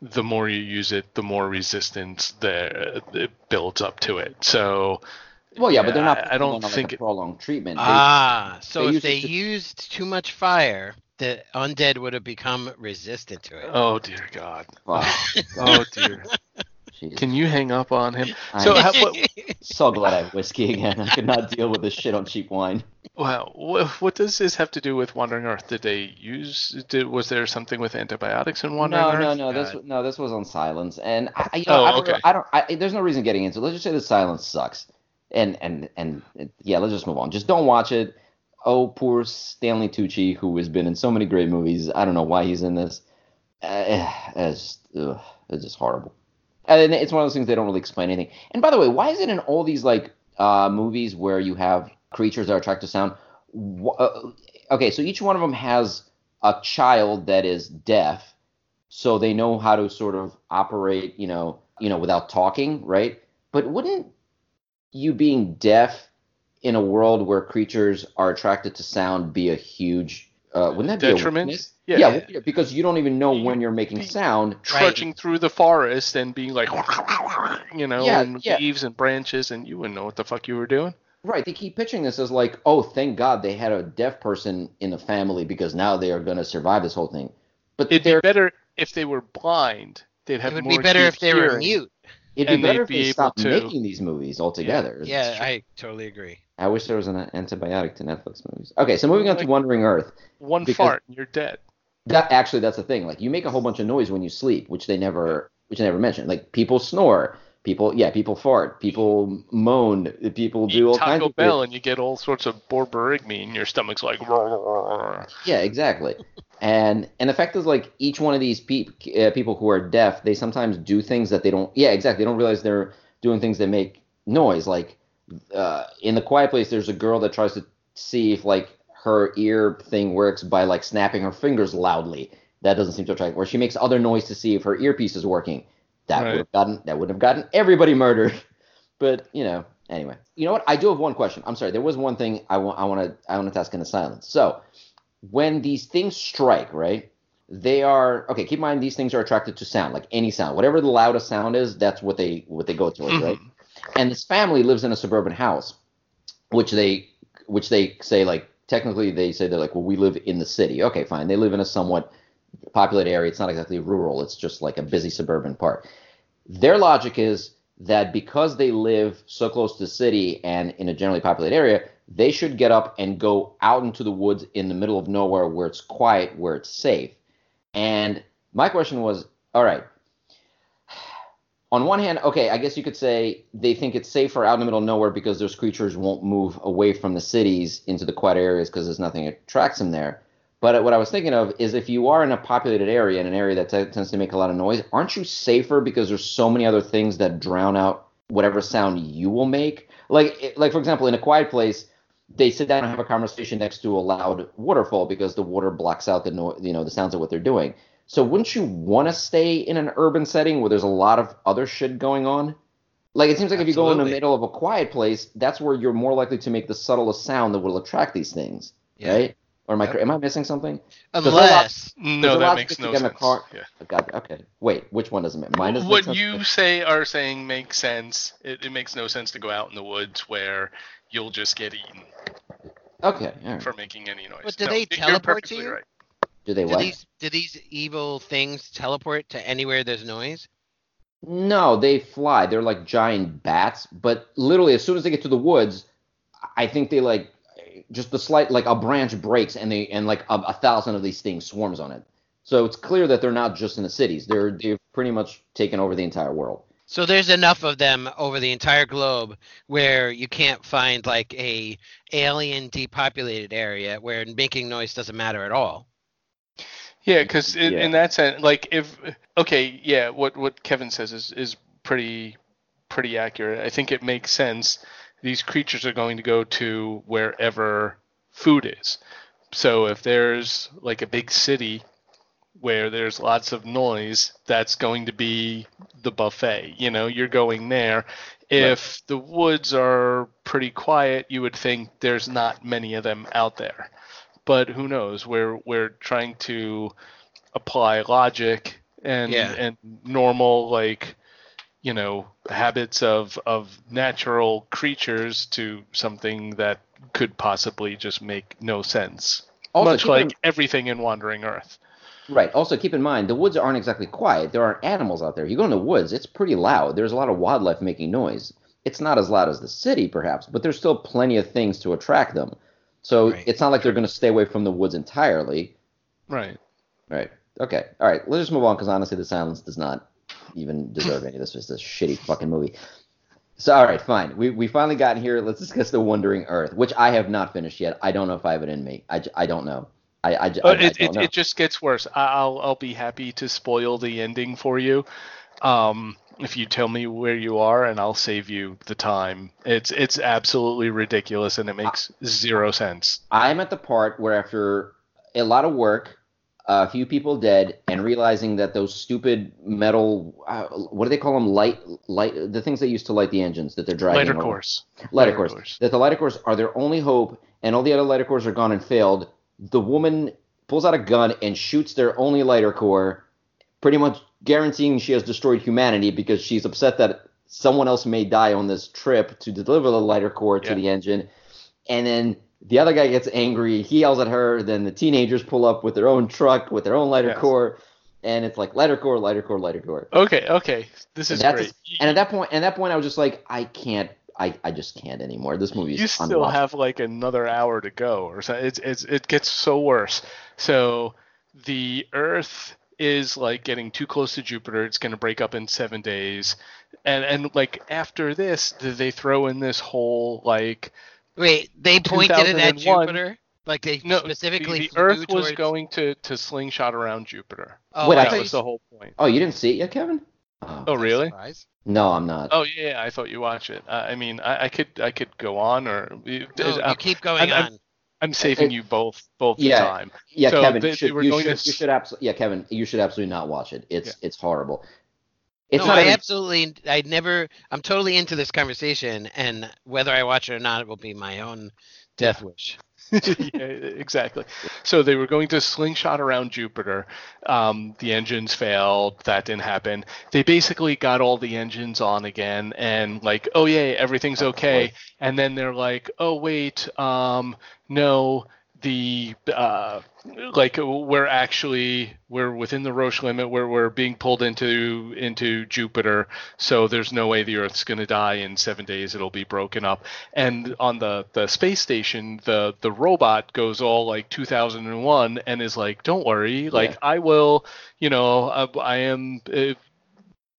the more you use it, the more resistance there it builds up to it. So Well, yeah, but they're not. I- I don't on, think like a prolonged treatment. They- Ah, so they if use they to- used too much fire, the undead would have become resistant to it. Oh dear God. Fuck. Oh dear. Jeez. Can you hang up on him? I So how, what, so glad I have whiskey again. I could not deal with this shit on cheap wine. wow, what, what does this have to do with Wandering Earth? Did they use? Did was there something with antibiotics in Wandering no, Earth? no, no. no. This no, this was on silence, and I, you know, Oh, I don't, okay. I don't. I, there's no reason getting into. it. Let's just say the silence sucks, and and and yeah, let's just move on. Just don't watch it. Oh, poor Stanley Tucci, who has been in so many great movies. I don't know why he's in this. Uh, it's ugh, it's just horrible. And it's one of those things they don't really explain anything. And by the way, why is it in all these like uh, movies where you have creatures that are attracted to sound? wh- uh, okay, so each one of them has a child that is deaf, so they know how to sort of operate, you know, you know, without talking, right? But wouldn't you being deaf in a world where creatures are attracted to sound be a huge uh, wouldn't that be a Detriment? weakness? Yeah. yeah, wouldn't because you don't even know when you're making sound. Trudging through the forest and being like, you know, Yeah, and yeah. leaves and branches, and you wouldn't know what the fuck you were doing. Right, they keep pitching this as like, oh, thank God they had a deaf person in the family because now they are going to survive this whole thing. But It'd they're be better if they were blind. They'd have it would more be better if they were mute. it'd be better if be they stopped to- making these movies altogether. It's Yeah. I totally agree. I wish there was an antibiotic to Netflix movies. Okay, so moving on to Like- Wandering Earth. One fart and you're dead. That actually, that's the thing. Like, you make a whole bunch of noise when you sleep, which they never, which they never mention. Like, people snore, people, yeah, people fart, people moan, people do all Eat kinds Taco of Bell and you get all sorts of borborygmi and your stomach's like. Yeah, exactly. and and the fact is, like each one of these peop uh, people who are deaf, they sometimes do things that they don't. Yeah, exactly. They don't realize they're doing things that make noise. Like uh, in the Quiet Place, there's a girl that tries to see if like her ear thing works by like snapping her fingers loudly. That doesn't seem to attract. Or she makes other noise to see if her earpiece is working. That Right. would have gotten that would have gotten everybody murdered. But you know, anyway. You know what? I do have one question. I'm sorry. There was one thing I want. I want to. I want to ask in the silence. So, when these things strike, right? They are okay. Keep in mind these things are attracted to sound, like any sound, whatever the loudest sound is. That's what they what they go towards, right? And this family lives in a suburban house, which they which they say like technically they say they're like, well, we live in the city. Okay, fine. They live in a somewhat populated area. It's not exactly rural. It's just like a busy suburban part. Their logic is that because they live so close to the city and in a generally populated area, they should get up and go out into the woods in the middle of nowhere where it's quiet, where it's safe. And my question was, all right. On one hand, okay, I guess you could say they think it's safer out in the middle of nowhere because those creatures won't move away from the cities into the quiet areas because there's nothing that attracts them there. But what I was thinking of is if you are in a populated area, in an area that t- tends to make a lot of noise, aren't you safer because there's so many other things that drown out whatever sound you will make? Like, like for example, in a quiet place, they sit down and have a conversation next to a loud waterfall because the water blocks out the no- you know the sounds of what they're doing. So wouldn't you want to stay in an urban setting where there's a lot of other shit going on? Like it seems like if you go in the middle of a quiet place, that's where you're more likely to make the subtlest sound that will attract these things, Yeah. right? Or am I Yep. am I missing something? Does that Unless No, that makes no get in a sense. car- Yeah. Oh, God, okay. Wait, which one doesn't make? Mine doesn't what make sense? you say are saying makes sense. It, it makes no sense to go out in the woods where you'll just get eaten Okay, all right. for making any noise. But do No, they teleport to you? Right. Do they do what? these do these evil things teleport to anywhere there's noise? No, they fly. They're like giant bats, but literally as soon as they get to the woods, I think they like just the slight like a branch breaks and they and like a, a thousand of these things swarms on it. So it's clear that they're not just in the cities. They're they've pretty much taken over the entire world. So there's enough of them over the entire globe where you can't find like a alien depopulated area where making noise doesn't matter at all. Yeah, because in, Yeah. in that sense, like if okay, yeah, what what Kevin says is is pretty pretty accurate. I think it makes sense. These creatures are going to go to wherever food is. So if there's like a big city where there's lots of noise, that's going to be the buffet. You know, you're going there. If the woods are pretty quiet, you would think there's not many of them out there. But who knows? We're we're trying to apply logic and Yeah. and normal like you know habits of of natural creatures to something that could possibly just make no sense Also, much keep in- like everything in Wandering Earth. Right. Also, keep in mind the woods aren't exactly quiet. There aren't animals out there. You go in the woods, it's pretty loud. There's a lot of wildlife making noise. It's not as loud as the city, perhaps, but there's still plenty of things to attract them. So Right. it's not like they're going to stay away from the woods entirely. Right. Right. Okay. All right. Let's just move on because honestly, the silence does not even deserve any of this. It's a shitty fucking movie. So, all right, fine. We, we finally got here. Let's discuss the Wandering Earth, which I have not finished yet. I don't know if I have it in me. I, I don't know. I, I, I- Uh, I it, it, it just gets worse. I- I'll I'll be happy to spoil the ending for you, um, if you tell me where you are, and I'll save you the time. It's it's absolutely ridiculous, and it makes zero sense. I'm at the part where after a lot of work, a few people dead, and realizing that those stupid metal, uh, what do they call them? Light, light, the things they used to light the engines that they're driving. Lighter over. course. Lighter Lighter cores. cores. That the lighter cores are their only hope, and all the other lighter cores are gone and failed. The woman pulls out a gun and shoots their only lighter core, pretty much guaranteeing she has destroyed humanity because she's upset that someone else may die on this trip to deliver the lighter core to Yeah. the engine. And then the other guy gets angry. He yells at her. Then the teenagers pull up with their own truck with their own lighter Yes. core, and it's like lighter core, lighter core, lighter core. Okay, okay, this is And, great. and at that point, at that point, I was just like, I can't. I, I just can't anymore. This movie is you still have like another hour to go or so it's it's it gets so worse so the earth is like getting too close to jupiter it's going to break up in seven days and and like after this th- they throw in this whole like Wait, they pointed it at Jupiter? Like they no specifically the, the flew earth was going to to slingshot around jupiter Oh, Wait, I I that thought thought was you the whole point Oh, you didn't see it yet, Kevin? Oh, oh really surprised. no, I'm not. oh yeah i thought you watched it uh, i mean I, I could i could go on or No, I'm, you keep going I'm- on. I'm saving you both both the Yeah. time yeah, so Kevin, they- you they should, you, going should, to you should absolutely. Yeah, Kevin, you should absolutely not watch it. It's Yeah. it's horrible. It's no, not. I even- absolutely. I never. I'm totally into this conversation, and whether I watch it or not, it will be my own death wish. yeah, exactly. So they were going to slingshot around Jupiter. Um, the engines failed. That didn't happen. They basically got all the engines on again, and like, oh yeah, everything's okay. And then they're like, oh wait, um, no, the uh, like we're actually we're within the Roche limit where we're being pulled into into Jupiter. So there's no way the Earth's going to die in seven days. It'll be broken up. And on the the space station, the the robot goes all like 2001 and is like, don't worry, like Yeah. I will, you know, I, I am. Uh,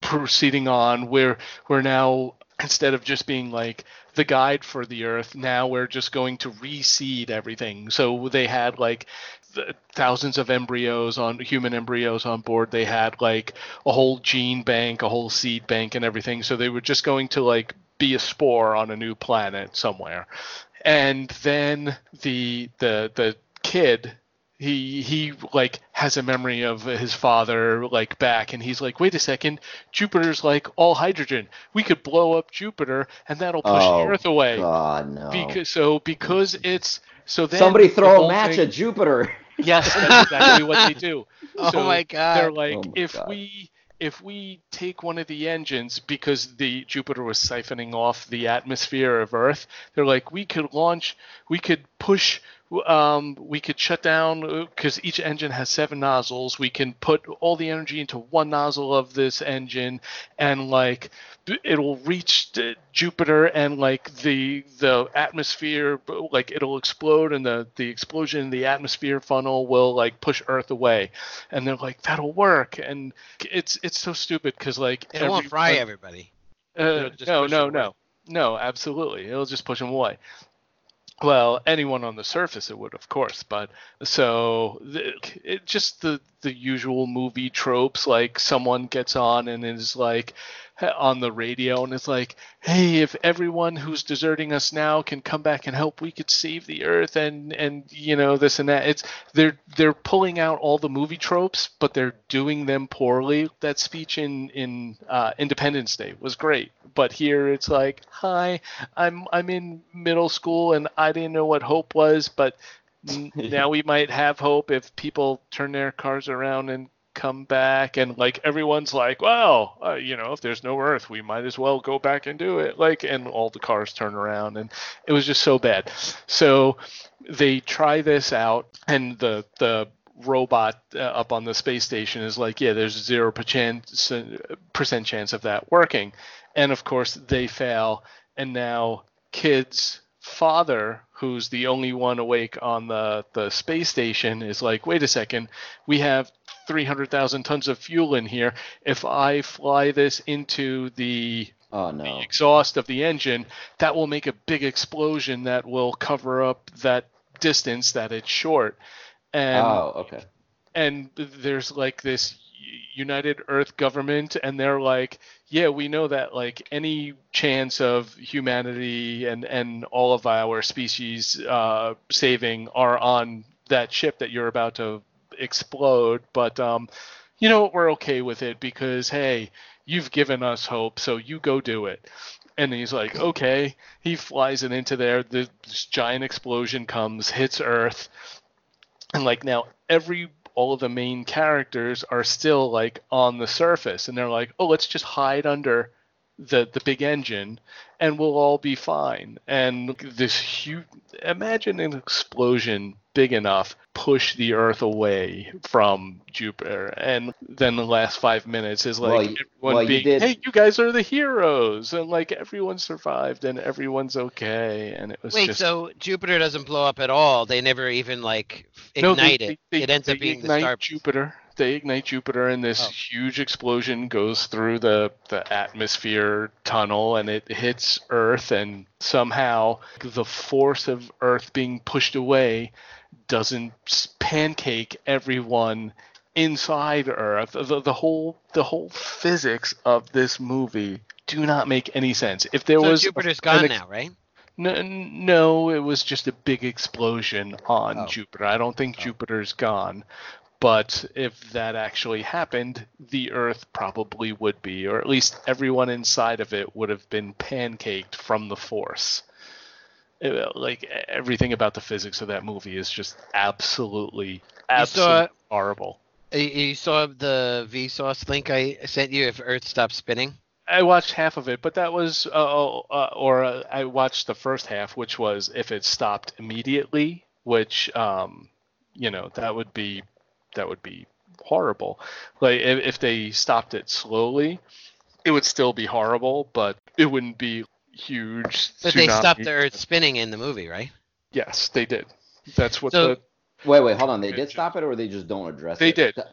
proceeding on we're we're now instead of just being like the guide for the earth. Now we're just going to reseed everything. So they had like th- thousands of embryos on human embryos on board. They had like a whole gene bank a whole seed bank and everything. So they were just going to like be a spore on a new planet somewhere. And then the the the kid he he like has a memory of his father like back and he's like wait a second jupiter's like all hydrogen we could blow up jupiter and that'll push Oh, the earth away God no. because so because it's so then Somebody the throw a match thing- at Jupiter. yes that's exactly what they do Oh So my god! they're like Oh if God. we if we take one of the engines because the Jupiter was siphoning off the atmosphere of Earth, they're like we could launch, we could push, um, we could shut down because each engine has seven nozzles. We can put all the energy into one nozzle of this engine, and like it'll reach Jupiter and like the the atmosphere like it'll explode and the the explosion in the atmosphere funnel will like push Earth away and they're like that'll work and it's it's so stupid because like it won't fry every- everybody. uh, no no away. no no absolutely it'll just push them away well anyone on the surface it would of course but so it just the the usual movie tropes like someone gets on and is like on the radio and it's like hey if everyone who's deserting us now can come back and help we could save the earth and and you know this and that. It's they're they're pulling out all the movie tropes but they're doing them poorly. That speech in in uh, independence day was great but here it's like hi i'm i'm in middle school and i didn't know what hope was but now we might have hope if people turn their cars around and come back and like everyone's like well uh, you know if there's no earth we might as well go back and do it. Like and all the cars turn around and it was just so bad. So they try this out and the the robot uh, up on the space station is like yeah there's zero percent percent chance of that working. And of course they fail and now kids father who's the only one awake on the the space station is like wait a second we have 300,000 tons of fuel in here if i fly this into the Oh the exhaust of the engine, that will make a big explosion that will cover up that distance that it's short. And Oh, okay. and there's like this United Earth government, and they're like, yeah, we know that like any chance of humanity and and all of our species uh, saving are on that ship that you're about to explode, but um, you know what, we're okay with it because hey, you've given us hope, so you go do it. And he's like, okay. He flies it into there. This giant explosion comes, hits Earth, and like now every all of the main characters are still like on the surface. And they're like oh let's just hide under the the big engine and we'll all be fine and this huge imagine an explosion big enough push the earth away from jupiter and then the last five minutes is like Well, everyone well, being did- hey you guys are the heroes and like everyone survived and everyone's okay and it was Wait, just so Jupiter doesn't blow up at all? They never even like No, ignite they- it. they- it ends they up being the star. Jupiter. They ignite Jupiter, and this Oh. huge explosion goes through the the atmosphere tunnel, and it hits Earth, and somehow the force of Earth being pushed away doesn't pancake everyone inside Earth. The, the whole the whole physics of this movie do not make any sense. If there So was a- Jupiter's an gone ex- now, right? no, no, it was just a big explosion on Oh. Jupiter. I don't think Oh. Jupiter's gone. But if that actually happened, the Earth probably would be, or at least everyone inside of it would have been pancaked from the force. It- like e- everything about the physics of that movie is just absolutely, absolutely horrible. You- You saw the Vsauce link I sent you if Earth stops spinning? I watched half of it, but that was, uh, uh, or uh, I watched the first half, which was if it stopped immediately, which, um, you know, that would be, that would be horrible. Like if, if they stopped it slowly, it would still be horrible, but it wouldn't be huge. But they stopped tsunami. the Earth spinning in the movie, right? Yes, they did. That's what So- the, Wait, wait, hold on. They did stop it, or they just don't address They it? They did.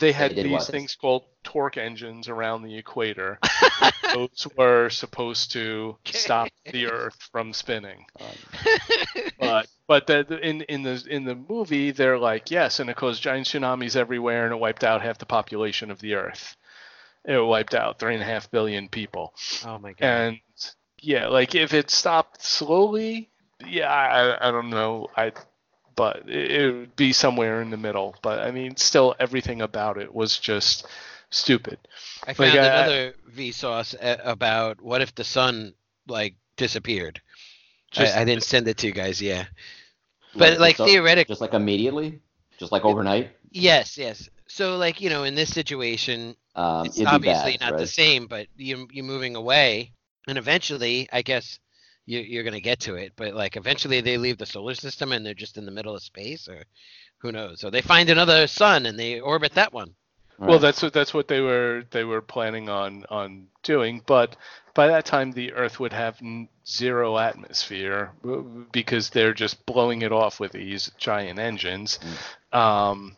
they had did these what? things called torque engines around the equator. Those were supposed to stop the Earth from spinning. Um, but but the, the- in in the in the movie they're like yes and it caused giant tsunamis everywhere and it wiped out half the population of the earth. It wiped out three and a half billion people. Oh my god. and yeah like if it stopped slowly yeah i, I don't know. I but it, it would be somewhere in the middle. But i mean still everything about it was just stupid. I found like, I- another Vsauce uh, about what if the sun like disappeared. Just I, I didn't send it to you guys, yeah. But like just, theoretically, just like immediately, just like overnight. yes, yes. So like you know, in this situation, Um, it's obviously bad, not the same, but you you're moving away, and eventually, I guess you you're gonna get to it. But like eventually, they leave the solar system and they're just in the middle of space, or who knows? So they find another sun and they orbit that one. All Well, that's what that's what they were they were planning on on doing, but by that time the Earth would have n- zero atmosphere because they're just blowing it off with these giant engines. Um,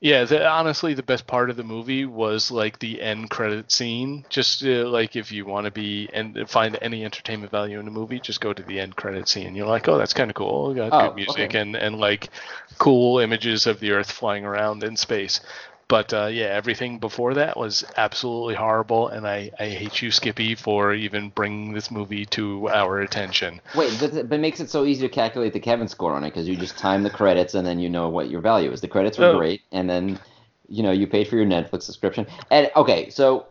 yeah, the, honestly, the best part of the movie was like the end credit scene. Just uh, like if you want to be and find any entertainment value in a movie, just go to the end credit scene. You're like, oh, that's kind of cool. Got Oh, good music okay. and and like cool images of the Earth flying around in space. But uh, yeah, everything before that was absolutely horrible, and I, I hate you, Skippy, for even bringing this movie to our attention. Wait, but but it makes it so easy to calculate the Kevin score on it because you just time the credits and then you know what your value is. The credits were Oh. great, and then you know you paid for your Netflix subscription. And okay, so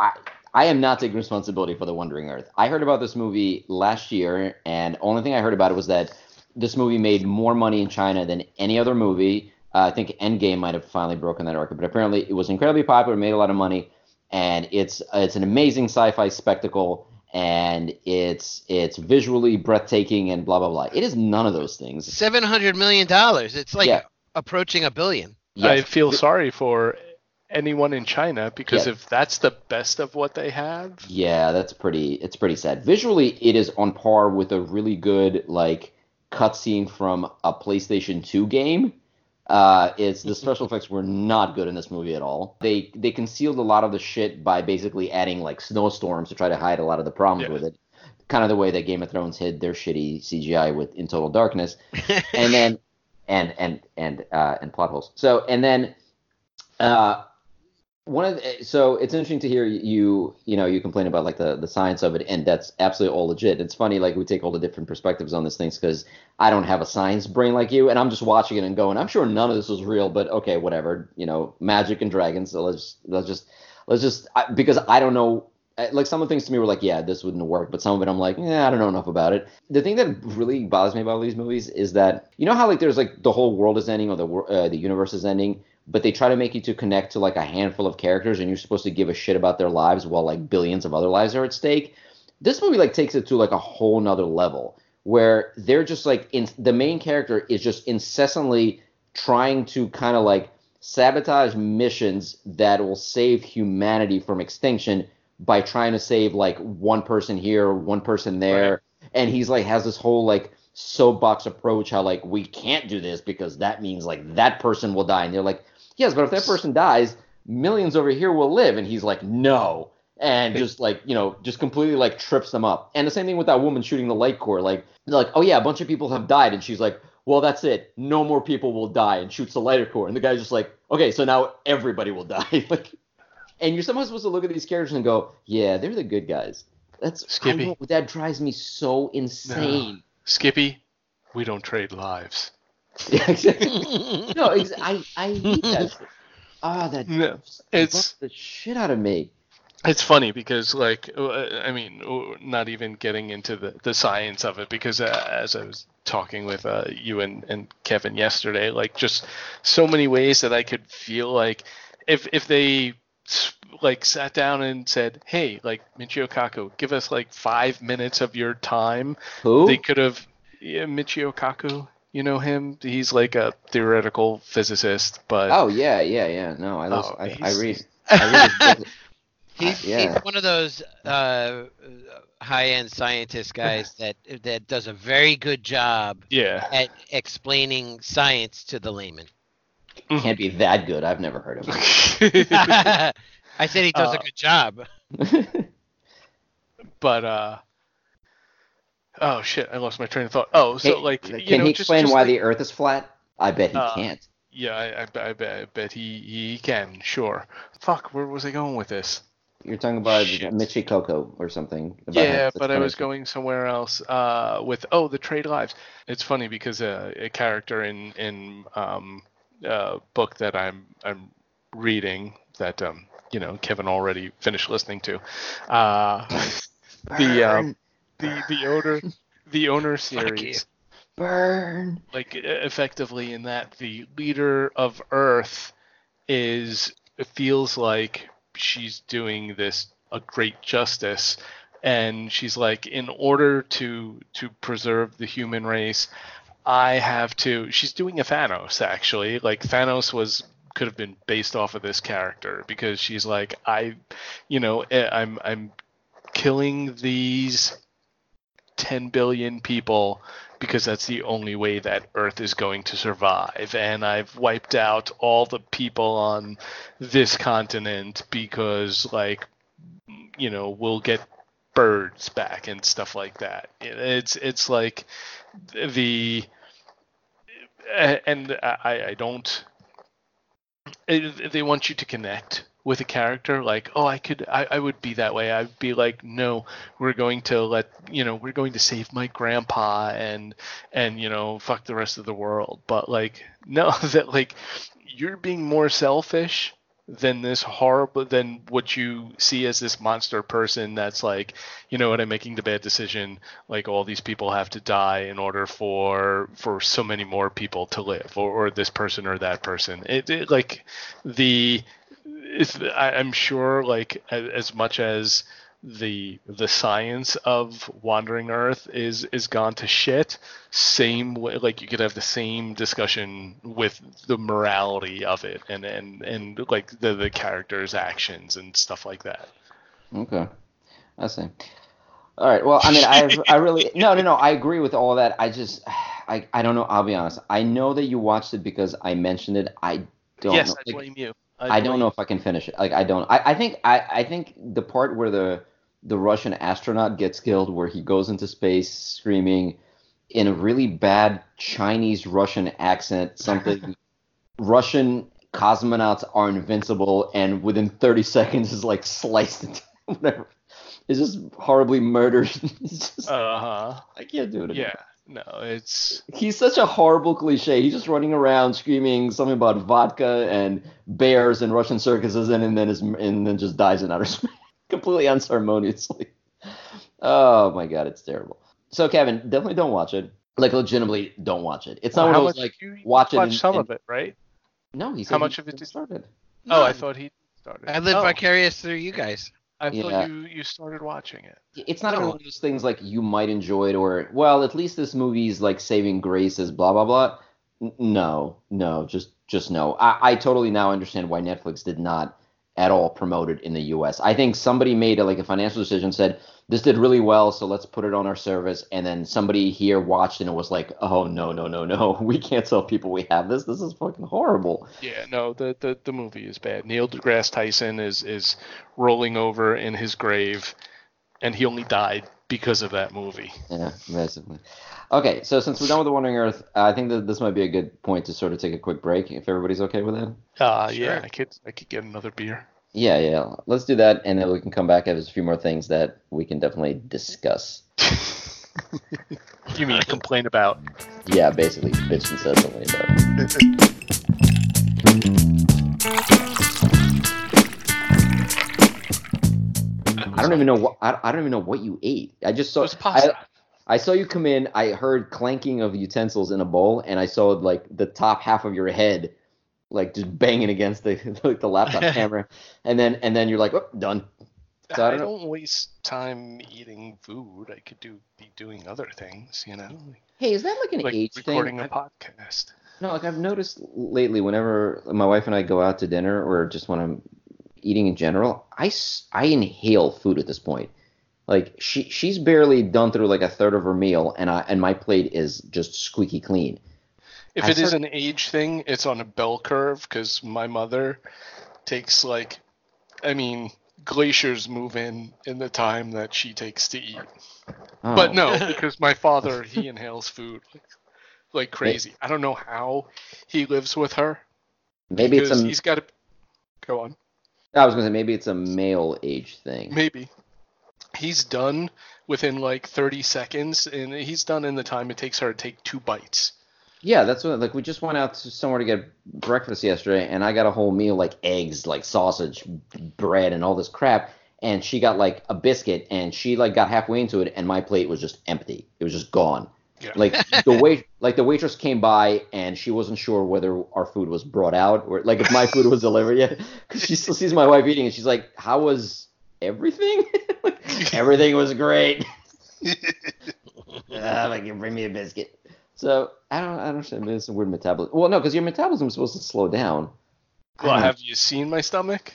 I I am not taking responsibility for the Wandering Earth. I heard about this movie last year, and only thing I heard about it was that this movie made more money in China than any other movie. Uh, I think Endgame might have finally broken that record, but apparently it was incredibly popular, made a lot of money, and it's it's an amazing sci-fi spectacle, and it's it's visually breathtaking and blah blah blah. It is none of those things. Seven hundred million dollars. It's like Yeah. approaching a billion. I feel sorry for anyone in China because Yeah. if that's the best of what they have, Yeah, that's pretty. It's pretty sad. Visually, it is on par with a really good like cutscene from a PlayStation 2 game. Uh, it's the special effects were not good in this movie at all. They they concealed a lot of the shit by basically adding like snowstorms to try to hide a lot of the problems Yeah. with it. Kind of the way that Game of Thrones hid their shitty CGI with In Total Darkness and then and and and uh, and plot holes. So and then uh, one of the, so it's interesting to hear you you know you complain about like the the science of it, and that's absolutely all legit. It's funny like we take all the different perspectives on these things because I don't have a science brain like you, and I'm just watching it and going, I'm sure none of this was real, but okay, whatever. You know, magic and dragons. So let's let's just let's just I, because I don't know uh, like some of the things to me were like, yeah, this wouldn't work, but some of it I'm like, yeah, I don't know enough about it. The thing that really bothers me about all these movies is that you know how like there's like the whole world is ending or the uh, the universe is ending, but they try to make you to connect to like a handful of characters and you're supposed to give a shit about their lives while like billions of other lives are at stake. This movie like takes it to like a whole nother level where they're just like in the main character is just incessantly trying to kind of like sabotage missions that will save humanity from extinction by trying to save like one person here, one person there, and he's like has this whole like soapbox approach how like we can't do this because that means like that person will die, and they're like, yes, but if that person dies, millions over here will live, and he's like, no, and just like you know just completely like trips them up, and the same thing with that woman shooting the light core, like they're like, oh yeah, a bunch of people have died, and she's like. Well, that's it. No more people will die, and shoots the lighter core. And the guy's just like, okay, so now everybody will die. like, and you're somehow supposed to look at these characters and go, yeah, they're the good guys. That's Skippy. know, that drives me so insane. Skippy, we don't trade lives. Yeah, exactly. no, ex- I I hate that. Ah, that No, it's the shit out of me. it's funny because like uh, I mean, uh, not even getting into the the science of it because uh, as I was talking with uh, you and and Kevin yesterday, like just so many ways that I could feel like if if they like sat down and said, "Hey, like Michio Kaku, give us like five minutes of your time," Who? they could have yeah, Michio Kaku. You know him? He's like a theoretical physicist, but oh yeah, yeah, yeah. No, I listen, Oh, I, I read. I read his book. He's, yeah. he's one of those uh, high-end scientist guys that that does a very good job yeah. at explaining science to the layman. Can't be that good. I've never heard of him. I said he does a Uh, good job. but uh oh shit i lost my train of thought oh so like can you know he just, explain just why like- the Earth is flat? I bet he Uh, can't. yeah I, I, bet- I, bet, I bet he he can sure fuck where was i going with this You're talking about shit. Michi Coco or something. about yeah but i was going somewhere else uh with oh the trade lives it's funny because uh, a character in in um uh book that i'm i'm reading that um you know kevin already finished listening to uh the um the the owner the owner series. burn. like effectively in that the leader of earth is feels like she's doing this a great justice. And she's like in order to to preserve the human race i have to she's doing a thanos actually. Like thanos was could have been based off of this character because she's like i you know eh, i'm i'm killing these 10 billion people because that's the only way that Earth is going to survive. And I've wiped out all the people on this continent because, like, you know, we'll get birds back and stuff like that. It's it's like the and I I don't. They want you to connect with a character like oh i could I, I would be that way. I'd be like no we're going to let you know we're going to save my grandpa and and you know fuck the rest of the world. But like no that like you're being more selfish than this horrible than what you see as this monster person that's like you know what i'm making the bad decision? Like all these people have to die in order for for so many more people to live or, or this person or that person. It, it like the it's, I, i'm sure like as, much as the the science of wandering earth is is gone to shit same way like you could have the same discussion with the morality of it and and and like the the characters actions and stuff like that Okay, I see. All right. Well, I mean, I I really no no no. I agree with all that. I just I I don't know. I'll be honest. I know that you watched it because I mentioned it. I don't. yes know. i like, blame you I don't know if I can finish it. Like I don't. I, I think I, I think the part where the the Russian astronaut gets killed, where he goes into space screaming in a really bad Chinese Russian accent, something Russian cosmonauts are invincible, and within 30 seconds is like sliced into whatever. Is just horribly murdered. Just, uh-huh I can't do it. anymore. yeah no it's He's such a horrible cliche. He's just running around screaming something about vodka and bears and Russian circuses, and, and then is and then just dies in outer space completely unceremoniously. Oh my god, it's terrible. So Kevin, definitely don't watch it. Like legitimately, don't watch it. It's not Well, one how of those like you watch it watched and- some and- of it right no. He said How he much of it just did- started? oh i thought he started I live oh, vicarious through you guys. I thought Yeah. you you started watching it It's not No. one of those things like you might enjoy it or well, at least this movie's like saving grace as blah blah blah. No, no, just just no. I, I totally now understand why Netflix did not at all promoted in the U.S. I think somebody made a, like a financial decision, said this did really well, so let's put it on our service, and then somebody here watched and it was like, oh no no no no, we can't tell people we have this. This is fucking horrible. Yeah, no, the, the, the movie is bad. Neil deGrasse Tyson is is rolling over in his grave, and he only died because of that movie. Yeah, massively. Okay, so since we're done with the Wandering Earth, I think that this might be a good point to sort of take a quick break, if everybody's okay with that. Uh, Sure. yeah, I could I could get another beer. Yeah, yeah. Let's do that, and then we can come back. There's a few more things that we can definitely discuss. You mean complain about? Yeah, basically, bitch incessantly about. I don't even know what I, I don't even know what you ate. I just It saw was pasta. I, I saw you come in. I heard clanking of utensils in a bowl, and I saw like the top half of your head, like just banging against the like the laptop camera, and then and then you're like, oh, done. So I don't don't waste time eating food. I could do be doing other things, you know, Hey, is that like an like age recording thing? a podcast. No, like I've noticed lately, whenever my wife and I go out to dinner or just when I'm eating in general, I I inhale food at this point. Like she she's barely done through like a third of her meal, and I and my plate is just squeaky clean. If I it is start- an age thing, it's on a bell curve because my mother takes like, I mean, glaciers move in in the time that she takes to eat. Oh. But no, because my father he inhales food like, like crazy. I don't know how he lives with her. maybe it's a he's got to go on. I was gonna say maybe it's a male age thing. Maybe he's done within like 30 seconds, and he's done in the time it takes her to take two bites. Yeah, that's what like we just went out to somewhere to get breakfast yesterday, and I got a whole meal like eggs, like sausage, bread, and all this crap. And she got like a biscuit, and she like got halfway into it, and my plate was just empty. It was just gone. Yeah. Like the wait, like the waitress came by, and she wasn't sure whether our food was brought out or like if my food was delivered yet, because she still sees my wife eating, and she's like, "How was everything? Everything was great." Ah, like you bring me a biscuit. So I don't, I don't understand. Maybe it's a weird metabolism. Well, no, because your metabolism is supposed to slow down. I Well, don't- have you seen my stomach?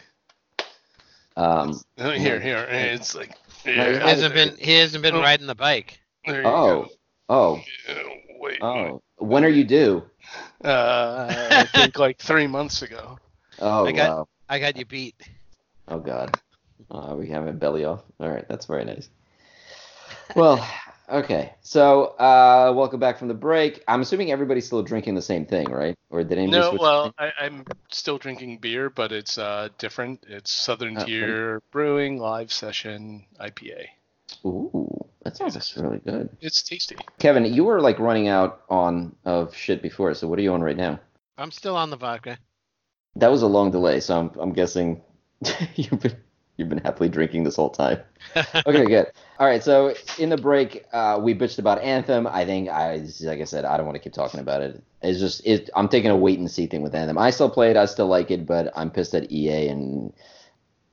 um, Here, here. It's like. No, He hasn't been he hasn't been Oh. riding the bike. There you oh, oh, go. Uh, Wait. oh. When are you due? Uh, I think like three months ago. Oh, I got- wow. I got you beat. Oh God. Uh, we have a belly off. All right, that's very nice. Well, okay. So, uh, welcome back from the break. I'm assuming everybody's still drinking the same thing, right? Or did anybody No, well, I, I'm still drinking beer, but it's uh, different. It's Southern Oh, okay. Tier Brewing Live Session IPA. Ooh, that sounds actually really good. It's tasty. Kevin, you were like running out on of shit before. So, what are you on right now? I'm still on the vodka. That was a long delay, so I'm I'm guessing you've been you've been happily drinking this whole time. Okay, good. All right, so in the break, uh, we bitched about Anthem. I think I like I said, I don't want to keep talking about it. It's just it. I'm taking a wait and see thing with Anthem. I still play it. I still like it, but I'm pissed at EA, and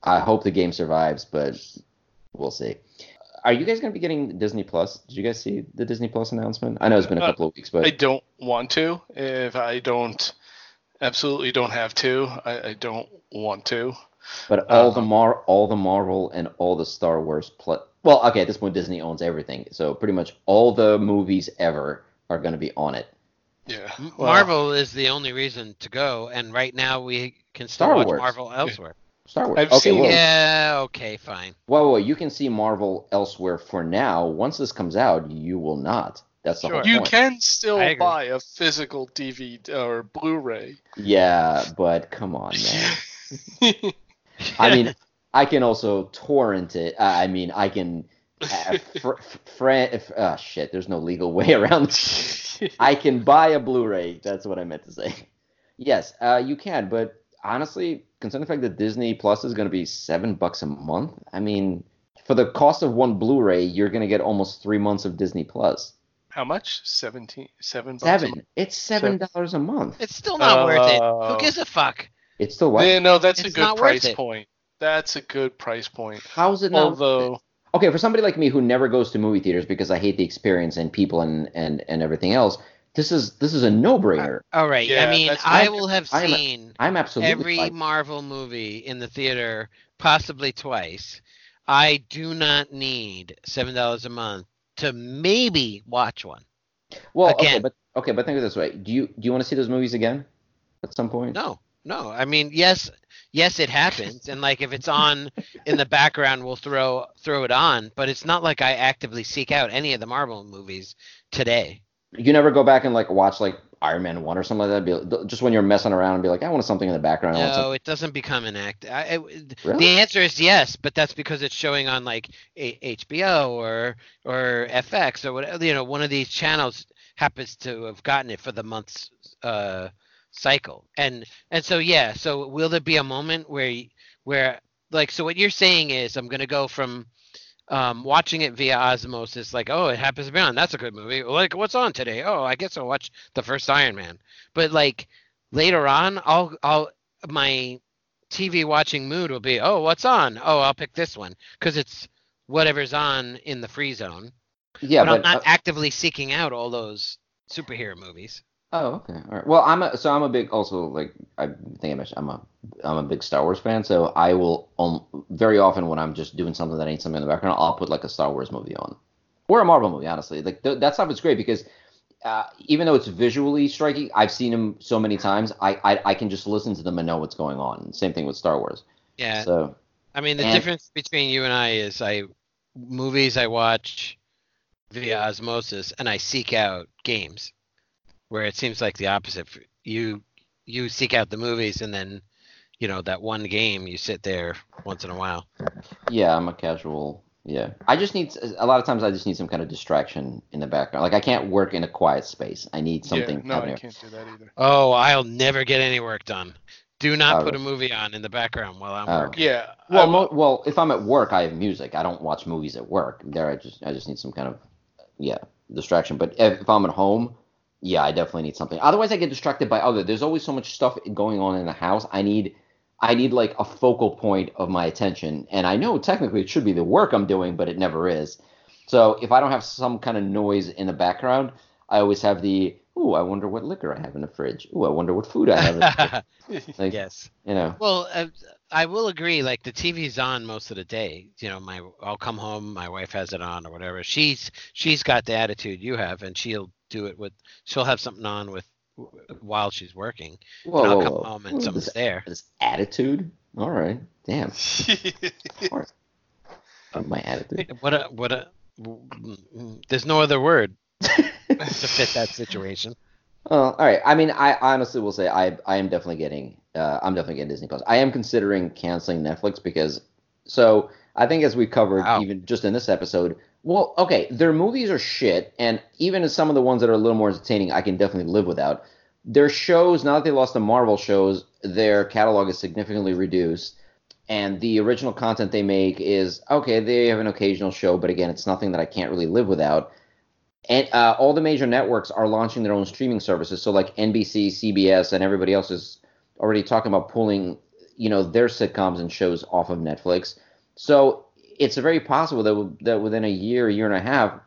I hope the game survives, but we'll see. Are you guys going to be getting Disney Plus? Did you guys see the Disney Plus announcement? I know it's been a Uh, couple of weeks, but I don't want to. If I don't, absolutely don't have to. I, I don't want to. But all the Um, Mar, all the Marvel and all the Star Wars plus. Well, okay, at this point Disney owns everything, so pretty much all the movies ever are going to be on it. Yeah. Well, Marvel is the only reason to go, and right now we can still Star watch Wars. Marvel elsewhere. Star Wars. I've okay, seen- well, Yeah, okay, fine. well, well, you can see Marvel elsewhere for now. Once this comes out, you will not. That's the Sure. whole You point. can still buy a physical DVD or Blu-ray. Yeah, but come on, man. I mean, I can also torrent it. Uh, I mean, I can. Uh, fr- fr- if, oh shit, there's no legal way around. I can buy a Blu-ray. That's what I meant to say. Yes, uh, you can, but honestly, considering the fact that Disney Plus is going to be seven bucks a month, I mean, for the cost of one Blu-ray, you're going to get almost three months of Disney Plus. How much? Seventeen, seven. bucks a Seven. month? It's seven dollars a month. It's still not worth it. Oh. Who gives a fuck? It's still what? Yeah, no, that's a good price point. That's a good price point. How's it not? Although, okay, for somebody like me who never goes to movie theaters because I hate the experience and people and and and everything else, this is this is a no-brainer. Uh, all right. Yeah, I mean, I will have I'm- seen I'm absolutely every fine. Marvel movie in the theater, possibly twice. I do not need seven dollars a month to maybe watch one. well, okay, but okay, but think of it this way: do you do you want to see those movies again at some point? No, no. I mean, yes, yes, it happens, and like if it's on in the background, we'll throw throw it on. But it's not like I actively seek out any of the Marvel movies today. You never go back and like watch like Iron Man one or something like that. Be, just when you're messing around and be like, I want something in the background. No, it doesn't become an act. I, it- Really? The answer is yes, but that's because it's showing on like a- HBO or or FX or whatever. You know, one of these channels happens to have gotten it for the month's uh, cycle, and and so yeah. So will there be a moment where where like so what you're saying is I'm gonna go from um, watching it via osmosis, like, oh, it happens to be on. That's a good movie. Like, what's on today? Oh, I guess I'll watch the first Iron Man. But like later on, I'll I'll my TV watching mood will be, oh, what's on? Oh, I'll pick this one because it's whatever's on in the free zone. yeah, but, I'm not uh, actively seeking out all those superhero movies. Oh, okay, all right. Well, I'm a, so I'm a big also like I think I mentioned I'm a I'm a big Star Wars fan, so I will um very often when I'm just doing something that ain't something in the background, I'll put like a Star Wars movie on or a Marvel movie. Honestly, like th- that stuff is great because. Uh, even though it's visually striking, I've seen them so many times. I, I I can just listen to them and know what's going on. Same thing with Star Wars. Yeah, So I mean the and- difference between you and I is I movies I watch via osmosis and I seek out games, where it seems like the opposite. You you seek out the movies and then you know that one game you sit there once in a while. Yeah, I'm a casual. Yeah, I just need a lot of times. I just need some kind of distraction in the background. Like I can't work in a quiet space. I need something. yeah, no. I can't do that either. Oh, I'll never get any work done. Do not Oh, put a movie on in the background while I'm Oh. working. Yeah. Well, I- mo- well, if I'm at work, I have music. I don't watch movies at work. There, I just, I just need some kind of, yeah, distraction. But if, if I'm at home, yeah, I definitely need something. Otherwise, I get distracted by other. There's always so much stuff going on in the house. I need, I need like a focal point of my attention. And I know technically it should be the work I'm doing, but it never is. So if I don't have some kind of noise in the background, I always have the, ooh, I wonder what liquor I have in the fridge. Ooh, I wonder what food I have. In the fridge. Like, yes. You know. Well, uh, I will agree. Like the TV's on most of the day. You know, my I'll come home, my wife has it on or whatever. She's she's got the attitude you have, and she'll do it with. She'll have something on with while she's working. Whoa, and I'll come whoa. home and someone's this, there. this attitude. All right. Damn. My attitude. What a what a. There's no other word to fit that situation. Oh, all right. I mean, I honestly will say I I am definitely getting uh, I'm definitely getting Disney Plus. I am considering canceling Netflix because so I think as we covered Wow. even just in this episode, well, okay, their movies are shit, and even some of the ones that are a little more entertaining, I can definitely live without. Their shows, now that they lost the Marvel shows, their catalog is significantly reduced, and the original content they make is okay. They have an occasional show, but again, it's nothing that I can't really live without. And uh, all the major networks are launching their own streaming services. So like NBC, CBS, and everybody else is already talking about pulling, you know, their sitcoms and shows off of Netflix. So it's very possible that that within a year, year and a half,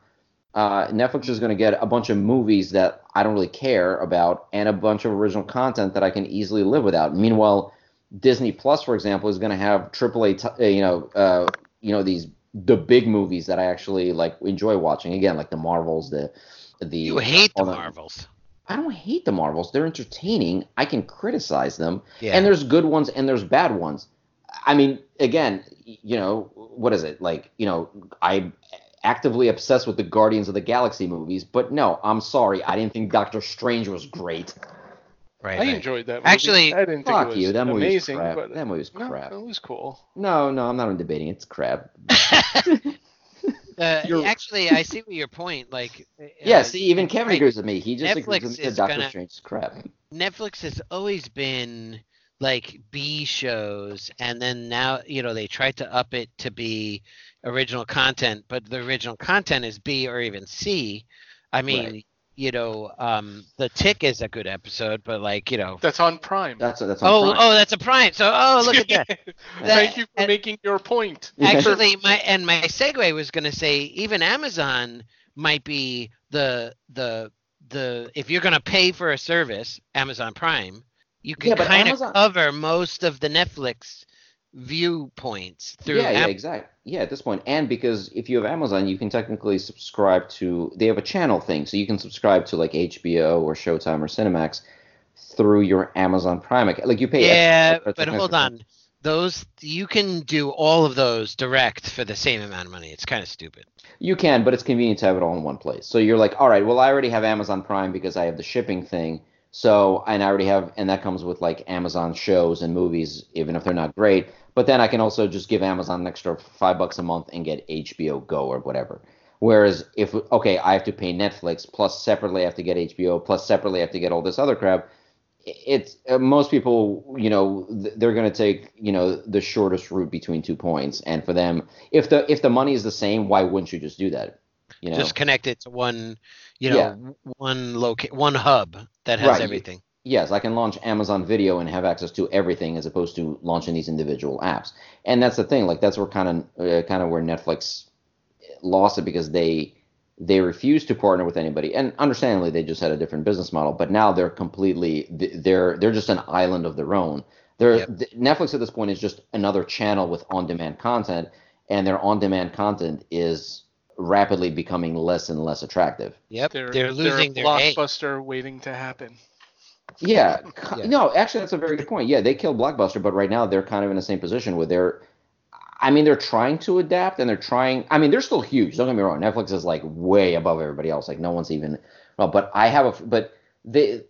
uh, Netflix is going to get a bunch of movies that I don't really care about and a bunch of original content that I can easily live without. Meanwhile, Disney Plus, for example, is going to have AAA, t- uh, you know, uh, you know these the big movies that I actually like enjoy watching. Again, like the Marvels, the the. You hate the Marvels. I don't hate the Marvels. They're entertaining. I can criticize them, Yeah. and there's good ones and there's bad ones. I mean, again, you know, what is it like? You know, I actively obsessed with the Guardians of the Galaxy movies, but no, I'm sorry, I didn't think Doctor Strange was great. Right. I right. enjoyed that. Movie. Actually, I didn't think Fuck it was you, that movie was amazing, crap. but That movie was no, crap. it was cool. No, no, I'm not debating. It's crap. Uh, actually, I see what your point. Like, uh, Yeah, see, even Kevin right. agrees with me. He just agrees Netflix with me that is Doctor gonna- Strange is crap. Netflix has always been like B shows, and then now you know they tried to up it to be original content, but the original content is B or even C. I mean, Right. you know, um, the Tick is a good episode, but like you know, That's on Prime. That's that's on oh Prime. oh that's a Prime. So oh look at that. Thank you for and- making your point. Actually, my and my segue was going to say even Amazon might be the the the if you're going to pay for a service, Amazon Prime, you can Yeah, kind of Amazon- cover most of the Netflix viewpoints through yeah, yeah, exactly. Yeah, at this point, and because if you have Amazon, you can technically subscribe to. They have a channel thing, so you can subscribe to like HBO or Showtime or Cinemax through your Amazon Prime account. Like you pay. Yeah, but hold on. Those you can do all of those direct for the same amount of money. It's kind of stupid. You can, but it's convenient to have it all in one place. So you're like, all right, well, I already have Amazon Prime because I have the shipping thing. So, and I already have, and that comes with like Amazon shows and movies, even if they're not great. But then I can also just give Amazon an extra five bucks a month and get HBO Go or whatever. Whereas if, okay, I have to pay Netflix, plus separately I have to get HBO, plus separately I have to get all this other crap. It's uh, most people, you know, th- they're going to take, you know, the shortest route between two points. And for them, if the if the money is the same, why wouldn't you just do that? You know, Just connect it to one, you know, Yeah. one loca- one hub that has Right. everything. yes, I can launch Amazon Video and have access to everything as opposed to launching these individual apps. And that's the thing, like that's where kind of uh, kind of where Netflix lost it because they they refused to partner with anybody. And understandably, they just had a different business model. But now they're completely they're they're just an island of their own. They're Yep. th- Netflix at this point is just another channel with on-demand content, and their on-demand content is rapidly becoming less and less attractive. Yep, They're, they're losing they're their a A. blockbuster waiting to happen. Yeah. Yeah. No, actually, that's a very good point. Yeah, they killed Blockbuster, but right now they're kind of in the same position where they're. I mean, they're trying to adapt and they're trying. I mean, they're still huge. Don't get me wrong. Netflix is like way above everybody else. Like no one's even. Well, but I have a. But they,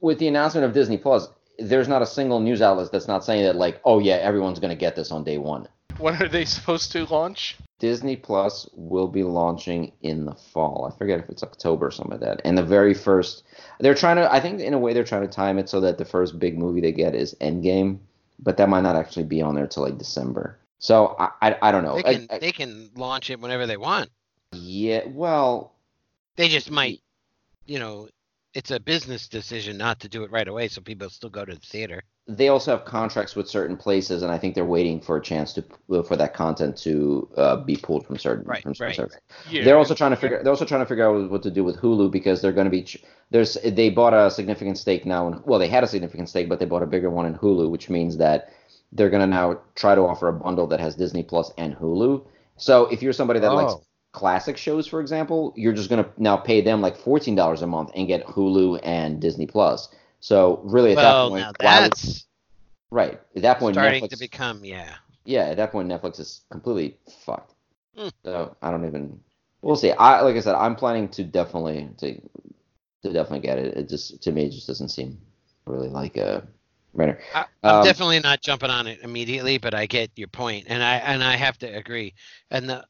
with the announcement of Disney Plus, there's not a single news outlet that's not saying that like, oh yeah, everyone's going to get this on day one. When are they supposed to launch? Disney Plus will be launching in the fall. I forget if it's October or something like that. And the very first, they're trying to. I think in a way they're trying to time it so that the first big movie they get is Endgame, but that might not actually be on there till like December. So I I, I don't know. They I- I- they can launch it whenever they want. yeah, well, They just might, you know, it's a business decision not to do it right away, so people still go to the theater. They also have contracts with certain places, and I think they're waiting for a chance to for that content to uh, be pulled from certain Right, from certain right. Yeah. They're also trying to figure. They're also trying to figure out what to do with Hulu because they're going to be. There's they bought a significant stake now. and well, they had a significant stake, but they bought a bigger one in Hulu, which means that they're going to now try to offer a bundle that has Disney Plus and Hulu. So if you're somebody that likes Oh. classic shows, for example, you're just going to now pay them like fourteen dollars a month and get Hulu and Disney Plus. So really, at well, that point, why would- right at that point, starting Netflix, to become yeah. yeah, at that point, Netflix is completely fucked. Hmm. So I don't even. We'll see. I like I said, I'm planning to definitely to to definitely get it. It just to me it just doesn't seem really like a brainer. I, I'm Um, definitely not jumping on it immediately, but I get your point, and I and I have to agree. And the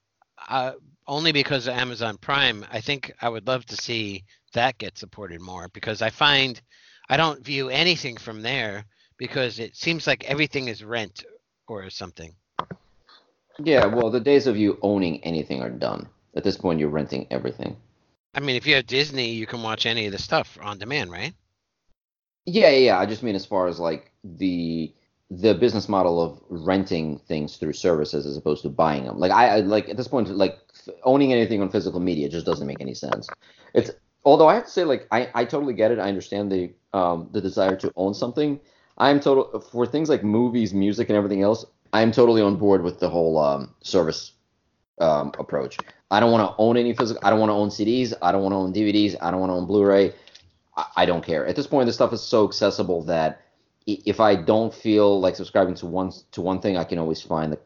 uh, only because of Amazon Prime, I think I would love to see that get supported more because I find I don't view anything from there because it seems like everything is rent or something. Yeah, well, the days of you owning anything are done. At this point, you're renting everything. I mean, if you have Disney, you can watch any of the stuff on demand, right? Yeah, yeah, yeah. I just mean as far as like the the business model of renting things through services as opposed to buying them. Like I, I like at this point, like f- owning anything on physical media just doesn't make any sense. It's although I have to say, like I, I totally get it. I understand the um the desire to own something. I'm total for things like movies, music, and everything else. I'm totally on board with the whole um, service um, approach. I don't want to own any physical. I don't want to own CDs. I don't want to own DVDs. I don't want to own Blu-ray. I, I don't care. At this point, this stuff is so accessible that if I don't feel like subscribing to one to one thing, I can always find the,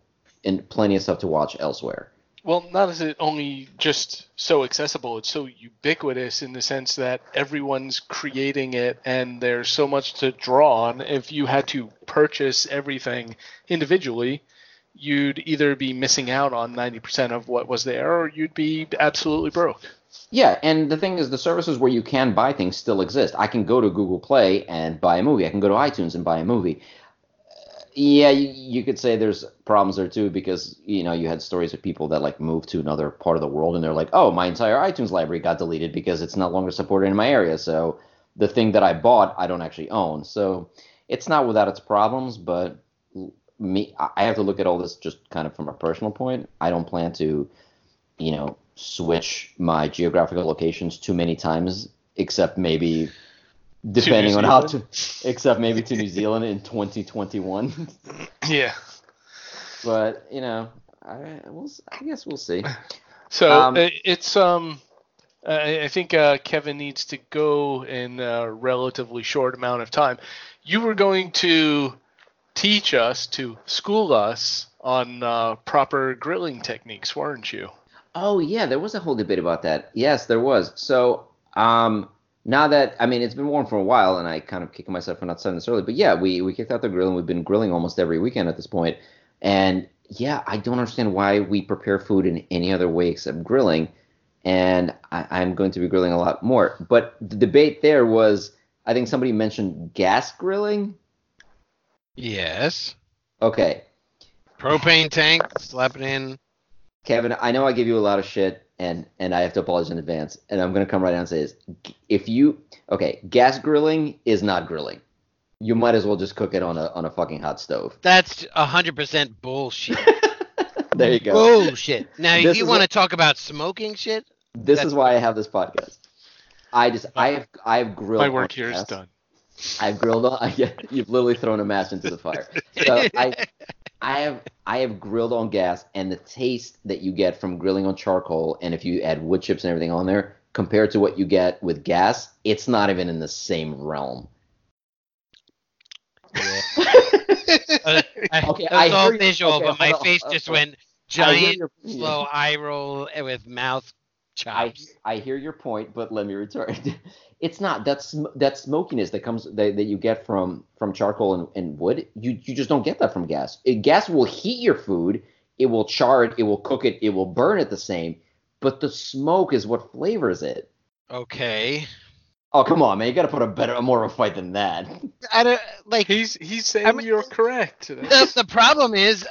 and plenty of stuff to watch elsewhere. Well, not is it only just so accessible, it's so ubiquitous in the sense that everyone's creating it and there's so much to draw on. If you had to purchase everything individually, you'd either be missing out on 90% of what was there or you'd be absolutely broke. Yeah, and the thing is, the services where you can buy things still exist. I can go to Google Play and buy a movie. I can go to iTunes and buy a movie. Yeah, you, you could say there's problems there too because you know you had stories of people that like moved to another part of the world and they're like, oh, my entire iTunes library got deleted because it's no longer supported in my area. So the thing that I bought, I don't actually own. So it's not without its problems, but me, I have to look at all this just kind of from a personal point. I don't plan to, you know, switch my geographical locations too many times, except maybe depending on how to, except maybe to New Zealand in 2021. Yeah. but you know, I we'll, I guess we'll see. So Um, uh, it's um, I, I think uh, Kevin needs to go in a relatively short amount of time. You were going to teach us to school us on uh, proper grilling techniques, weren't you? Oh yeah, there was a whole debate about that. Yes, there was. So um, now that I mean, it's been warm for a while, and I kind of kicking myself for not saying this early. But yeah, we we kicked out the grill, and we've been grilling almost every weekend at this point. And yeah, I don't understand why we prepare food in any other way except grilling. And I, I'm going to be grilling a lot more. But the debate there was, I think somebody mentioned gas grilling. Yes. Okay, Propane tank, slap it in. Kevin, I know I give you a lot of shit, and and I have to apologize in advance. And I'm gonna come right out and say this: if you okay, gas grilling is not grilling. You might as well just cook it on a on a fucking hot stove. That's hundred percent bullshit. there you go. Bullshit. Now, This if you want to talk about smoking shit, This that's- is why I have this podcast. I just I have I've grilled. My work here is gas. done. I've grilled on. I, you've literally thrown a match into the fire. So I I have I have grilled on gas, and the taste that you get from grilling on charcoal, and if you add wood chips and everything on there, compared to what you get with gas, it's not even in the same realm. Yeah. Uh, I, Okay, I all visual, okay, but my on, face just on. went giant, slow eye roll with mouth chops. I hear your point, but let me return. It's not that sm- that smokiness that comes that, that you get from from charcoal and, and wood. You you just don't get that from gas. It, gas will heat your food. It will char it. It will cook it. It will burn it the same. But the smoke is what flavors it. Okay. Oh come on, man! You got to put a better, a more of a fight than that. I don't like. He's he's saying I mean- you're correct. the, the problem is,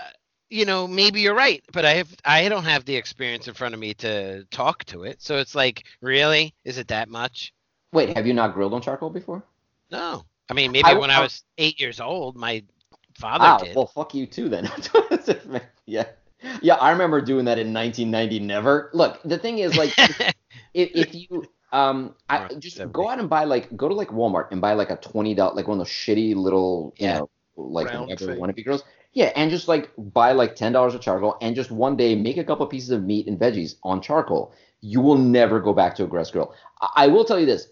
you know, maybe you're right, but I have I don't have the experience in front of me to talk to it. So it's like, really, is it that much? Wait, have you not grilled on charcoal before? No. I mean, maybe I- when I I- was eight years old, my father Ah, did. well, fuck you too then. yeah, yeah. I remember doing that in 1990. Never. Look, the thing is, like, if, if you um I just 70. go out and buy like go to like Walmart and buy like a twenty dollar like one of those shitty little you Yeah. know like Round whatever one of you girls yeah and just like buy like ten dollars of charcoal and just one day make a couple pieces of meat and veggies on charcoal you will never go back to a gas grill I, I will tell you this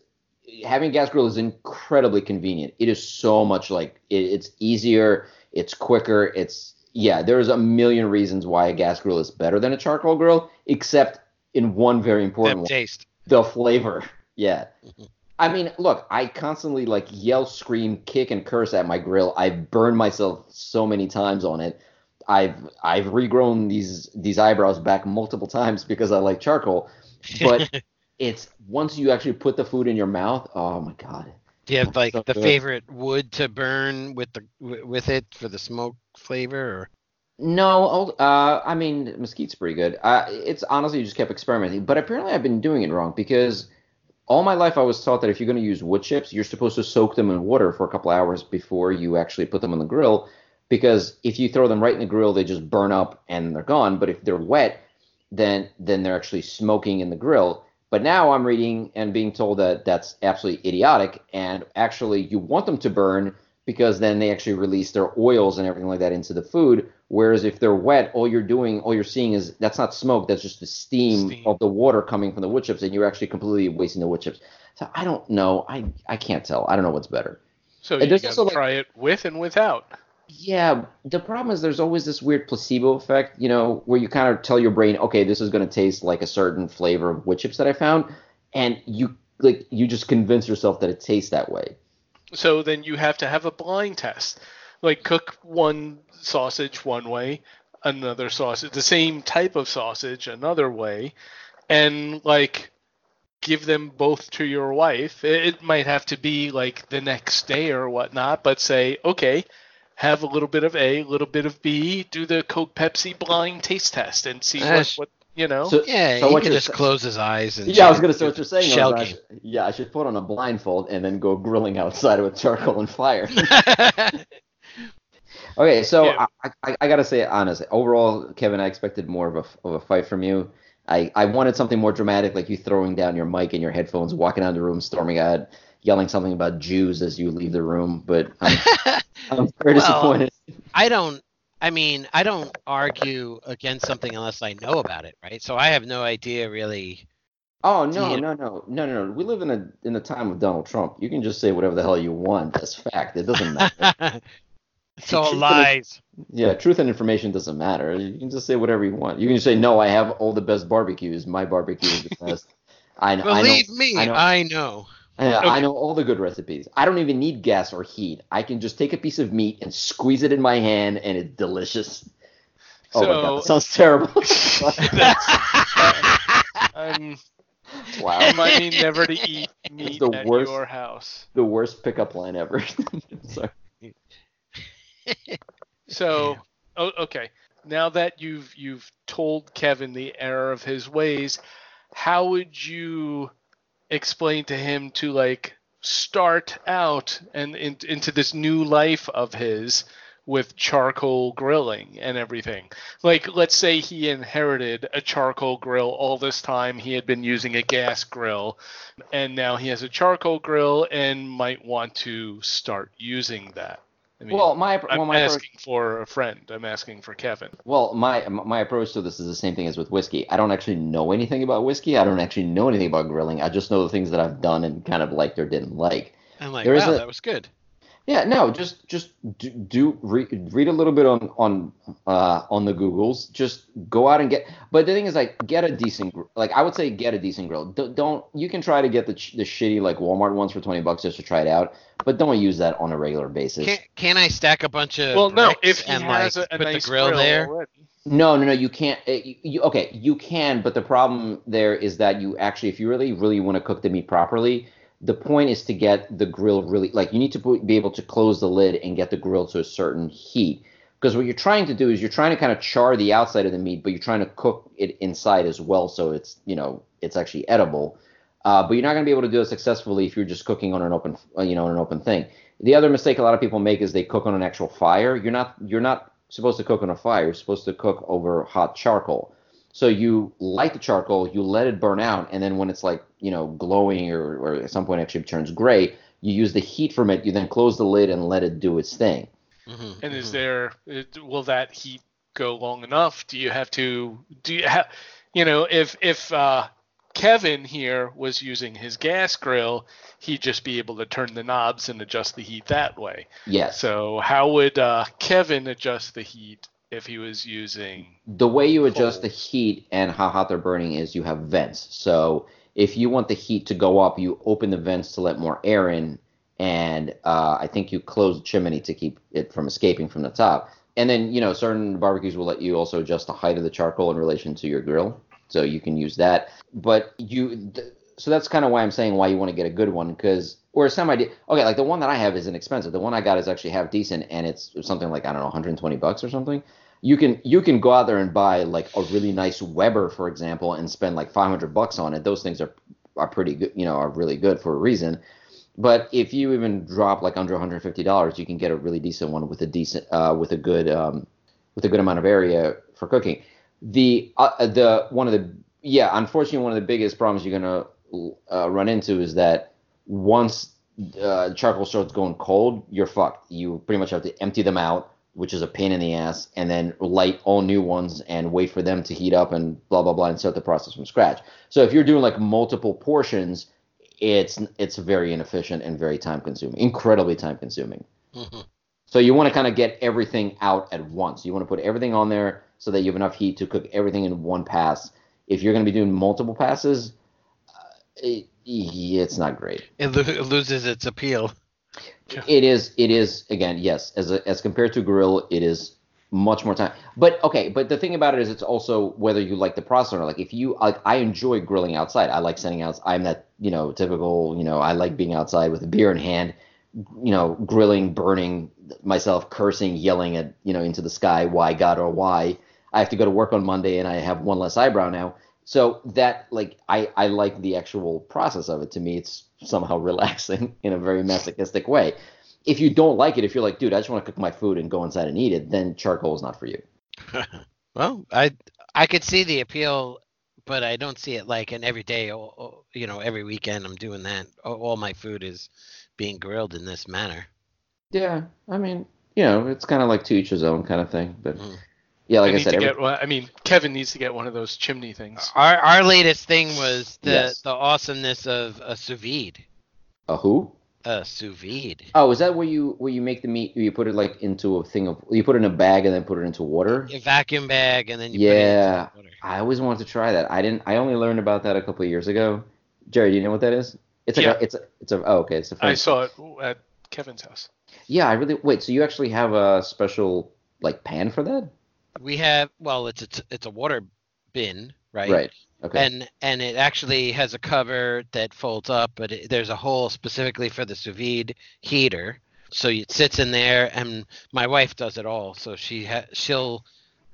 having a gas grill is incredibly convenient it is so much like it, it's easier it's quicker it's yeah there's a million reasons why a gas grill is better than a charcoal grill except in one very important one taste. the flavor. Yeah. Mm-hmm. I mean, look, I constantly like yell, scream, kick, and curse at my grill. I've burned myself so many times on it. I've I've regrown these these eyebrows back multiple times because I like charcoal. But it's once you actually put the food in your mouth, oh my god. Do you have like So the good. favorite wood to burn with the wi- with it for the smoke flavor? Or No, uh, I mean mesquite's pretty good. Uh, it's honestly you just kept experimenting, but apparently I've been doing it wrong because all my life I was taught that if you're going to use wood chips, you're supposed to soak them in water for a couple hours before you actually put them on the grill, because if you throw them right in the grill, they just burn up and they're gone. But if they're wet, then then they're actually smoking in the grill. But now I'm reading and being told that that's absolutely idiotic, and actually you want them to burn because then they actually release their oils and everything like that into the food. Whereas if they're wet, all you're doing, all you're seeing is that's not smoke, that's just the steam, Steam. of the water coming from the wood chips, and you're actually completely wasting the wood chips. So I don't know. I I can't tell. I don't know what's better. So It you gotta also, like- try it with and without. Yeah, the problem is there's always this weird placebo effect, you know, where you kind of tell your brain, okay, this is going to taste like a certain flavor of wood chips that I found, and you like you just convince yourself that it tastes that way. So then you have to have a blind test. Like cook one sausage one way, another sausage, the same type of sausage another way, and like give them both to your wife. It, might have to be like the next day or whatnot, but say, okay, have a little bit of A, a little bit of B, do the Coke Pepsi blind taste test and see Uh, what, what you know. So, yeah, so he can just sa- close his eyes and Yeah, I was going to say what you're saying. Shell was I should- yeah, I should put on a blindfold and then go grilling outside with charcoal and fire. Okay, so Yeah. I, I, I gotta say honestly, overall, Kevin, I expected more of a of a fight from you. I, I wanted something more dramatic, like you throwing down your mic and your headphones, walking out of the room, storming out, yelling something about Jews as you leave the room. But I'm, I'm very Well, disappointed. I don't. I mean, I don't argue against something unless I know about it, right? So I have no idea really. Oh no, Yeah. no, no, no, no, no. We live in a in the time of Donald Trump. You can just say whatever the hell you want. That's fact. It doesn't matter. it's all Truth and- lies. yeah, truth and information doesn't matter. You can just say whatever you want. You can just say no. I have all the best barbecues. My barbecue is the best. I, know. I know. Believe me, I know. Uh, I know. I know all the good recipes. I don't even need gas or heat. I can just take a piece of meat and squeeze it in my hand, and it's delicious. Oh my god, that sounds terrible. I'm, um, um, wow, I might mean never to eat meat the at worst. your house. the worst pickup line ever. Sorry. So, oh, okay. Now that you've you've told Kevin the error of his ways, how would you explain to him to like start out and in, into this new life of his with charcoal grilling and everything? Like, let's say he inherited a charcoal grill all this time. He had been using a gas grill, and now he has a charcoal grill and might want to start using that. I mean, Well, my I'm well, my approach, asking for a friend. I'm asking for Kevin. well, my my approach to this is the same thing as with whiskey. I don't actually know anything about whiskey. I don't actually know anything about grilling. I just know the things that I've done and kind of liked or didn't like. I'm like, There is wow, a- that was good. Yeah, no, just just do, do read, read a little bit on on uh, on the Googles. Just go out and get. But the thing is, like, get a decent. gr- Like, I would say, get a decent grill. Don't, don't you can try to get the ch- the shitty like Walmart ones for twenty bucks just to try it out, but don't use that on a regular basis. Can, can I stack a bunch of Well, no, if he and has like a, a put nice the grill, there? already. No, no, no, you can't. uh, You, you, okay, you can, but the problem there is that you actually, if you really, really want to cook the meat properly, the point is to get the grill really, like, you need to be able to close the lid and get the grill to a certain heat. Because what you're trying to do is you're trying to kind of char the outside of the meat, but you're trying to cook it inside as well, so it's, you know, it's actually edible. Uh, but you're not going to be able to do it successfully if you're just cooking on an open, uh, you know, on an open thing. The other mistake a lot of people make is they cook on an actual fire. You're not, you're not supposed to cook on a fire. You're supposed to cook over hot charcoal. So you light the charcoal, you let it burn out, and then when it's like you know glowing or, or at some point it actually turns gray, you use the heat from it. You then close the lid and let it do its thing. Mhm, And is mhm. there will that heat go long enough? Do you have to do you have you know if if uh, Kevin here was using his gas grill, he'd just be able to turn the knobs and adjust the heat that way. Yes. So how would uh, Kevin adjust the heat if he was using? the way you adjust the heat and how hot they're burning is you have vents. So if you want the heat to go up, you open the vents to let more air in, and uh, I think you close the chimney to keep it from escaping from the top. And then you know certain barbecues will let you also adjust the height of the charcoal in relation to your grill, so you can use that. But you, th- so that's kind of why I'm saying why you want to get a good one because or some idea. Okay, like the one that I have is inexpensive. The one I got is actually half decent, and it's something like I don't know, 120 bucks or something. You can you can go out there and buy like a really nice Weber, for example, and spend like 500 bucks on it. Those things are are pretty good, you know, are really good for a reason. But if you even drop like under 150 dollars, you can get a really decent one with a decent uh, with a good um, with a good amount of area for cooking. The uh, the one of the yeah, unfortunately, one of the biggest problems you're gonna uh, run into is that once uh, charcoal starts going cold, you're fucked. You pretty much have to empty them out, which is a pain in the ass, and then light all new ones and wait for them to heat up and blah blah blah and start the process from scratch. So if you're doing like multiple portions, it's it's very inefficient and very time consuming, incredibly time consuming. Mhm. So you want to kind of get everything out at once. You want to put everything on there so that you have enough heat to cook everything in one pass. If you're going to be doing multiple passes, uh, it, it's not great. It, lo- it loses its appeal. It is. It is again. Yes, as a, as compared to grill, it is much more time. But okay. But the thing about it is, it's also whether you like the process or not. Like if you, like, I enjoy grilling outside. I like sitting out. I'm that you know typical. You know, I like being outside with a beer in hand. You know, grilling, burning myself, cursing, yelling at you know into the sky. Why God or why? I have to go to work on Monday and I have one less eyebrow now. So that like I I like the actual process of it. To me, it's somehow relaxing in a very masochistic way. If you don't like it, if you're like, dude, I just want to cook my food and go inside and eat it, then charcoal is not for you. well, I I could see the appeal, but I don't see it like an everyday. o- o- You know, every weekend I'm doing that. All my food is being grilled in this manner. Yeah, I mean, you know, it's kind of like to each his own kind of thing. But Mm. Yeah, like I I, said, to every, get one. I mean, Kevin needs to get one of those chimney things. Our our latest thing was the Yes. the awesomeness of a sous vide. a who? A sous vide. Oh, is that where you where you make the meat? You put it like into a thing of you put it in a bag and then put it into water. A vacuum bag and then you Yeah. put it into water. I always wanted to try that. I didn't. I only learned about that a couple of years ago. Jerry, do you know what that is? It's like Yeah. a, it's a, it's a. Oh, okay. It's a. I French- I saw it at Kevin's house. Yeah, I really wait. So you actually have a special like pan for that? We have well, it's it's it's a water bin, right? Right. Okay. And and it actually has a cover that folds up, but it, there's a hole specifically for the sous vide heater. So it sits in there, and my wife does it all. So she ha- she'll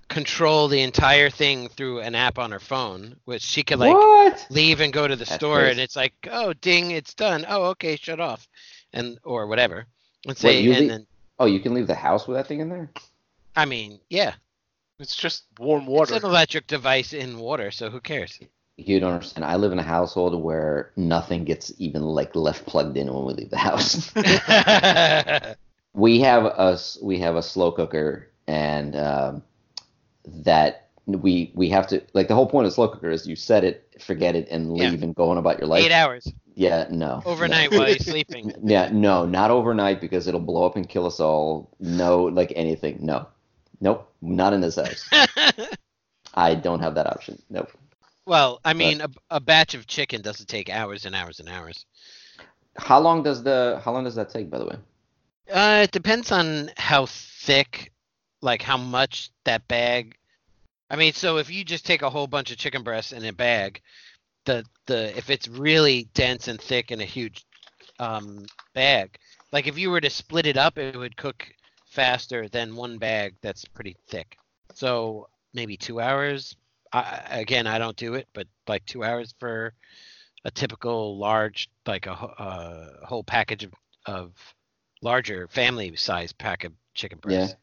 control the entire thing through an app on her phone, which she could like what? leave and go to the That's store, and it's like, oh, ding, it's done. Oh, okay, shut off, and or whatever. And Wait, say, and then Oh, you can leave the house with that thing in there? I mean, yeah, It's just warm water. it's an electric device in water, so who cares? You don't understand. I live in a household where nothing gets even like left plugged in when we leave the house. we have a s- we have a slow cooker, and um, that we we have to like the whole point of slow cooker is you set it, forget it, and Yeah. leave and go on about your life. Eight hours Yeah, no. overnight no. while you're sleeping. Yeah, no, not overnight because it'll blow up and kill us all. No, like anything. No, nope, not in this house. I don't have that option. Nope. well, I mean, a, a batch of chicken doesn't take hours and hours and hours. How long does the how long does that take, by the way? Uh, it depends on how thick, like how much that bag. I mean, so if you just take a whole bunch of chicken breasts in a bag, the the if it's really dense and thick in a huge um, bag, like if you were to split it up, it would cook faster than one bag that's pretty thick. So maybe two hours. I, again, I don't do it, but like two hours for a typical large, like a wh- uh, whole package of, of larger family size pack of chicken breast.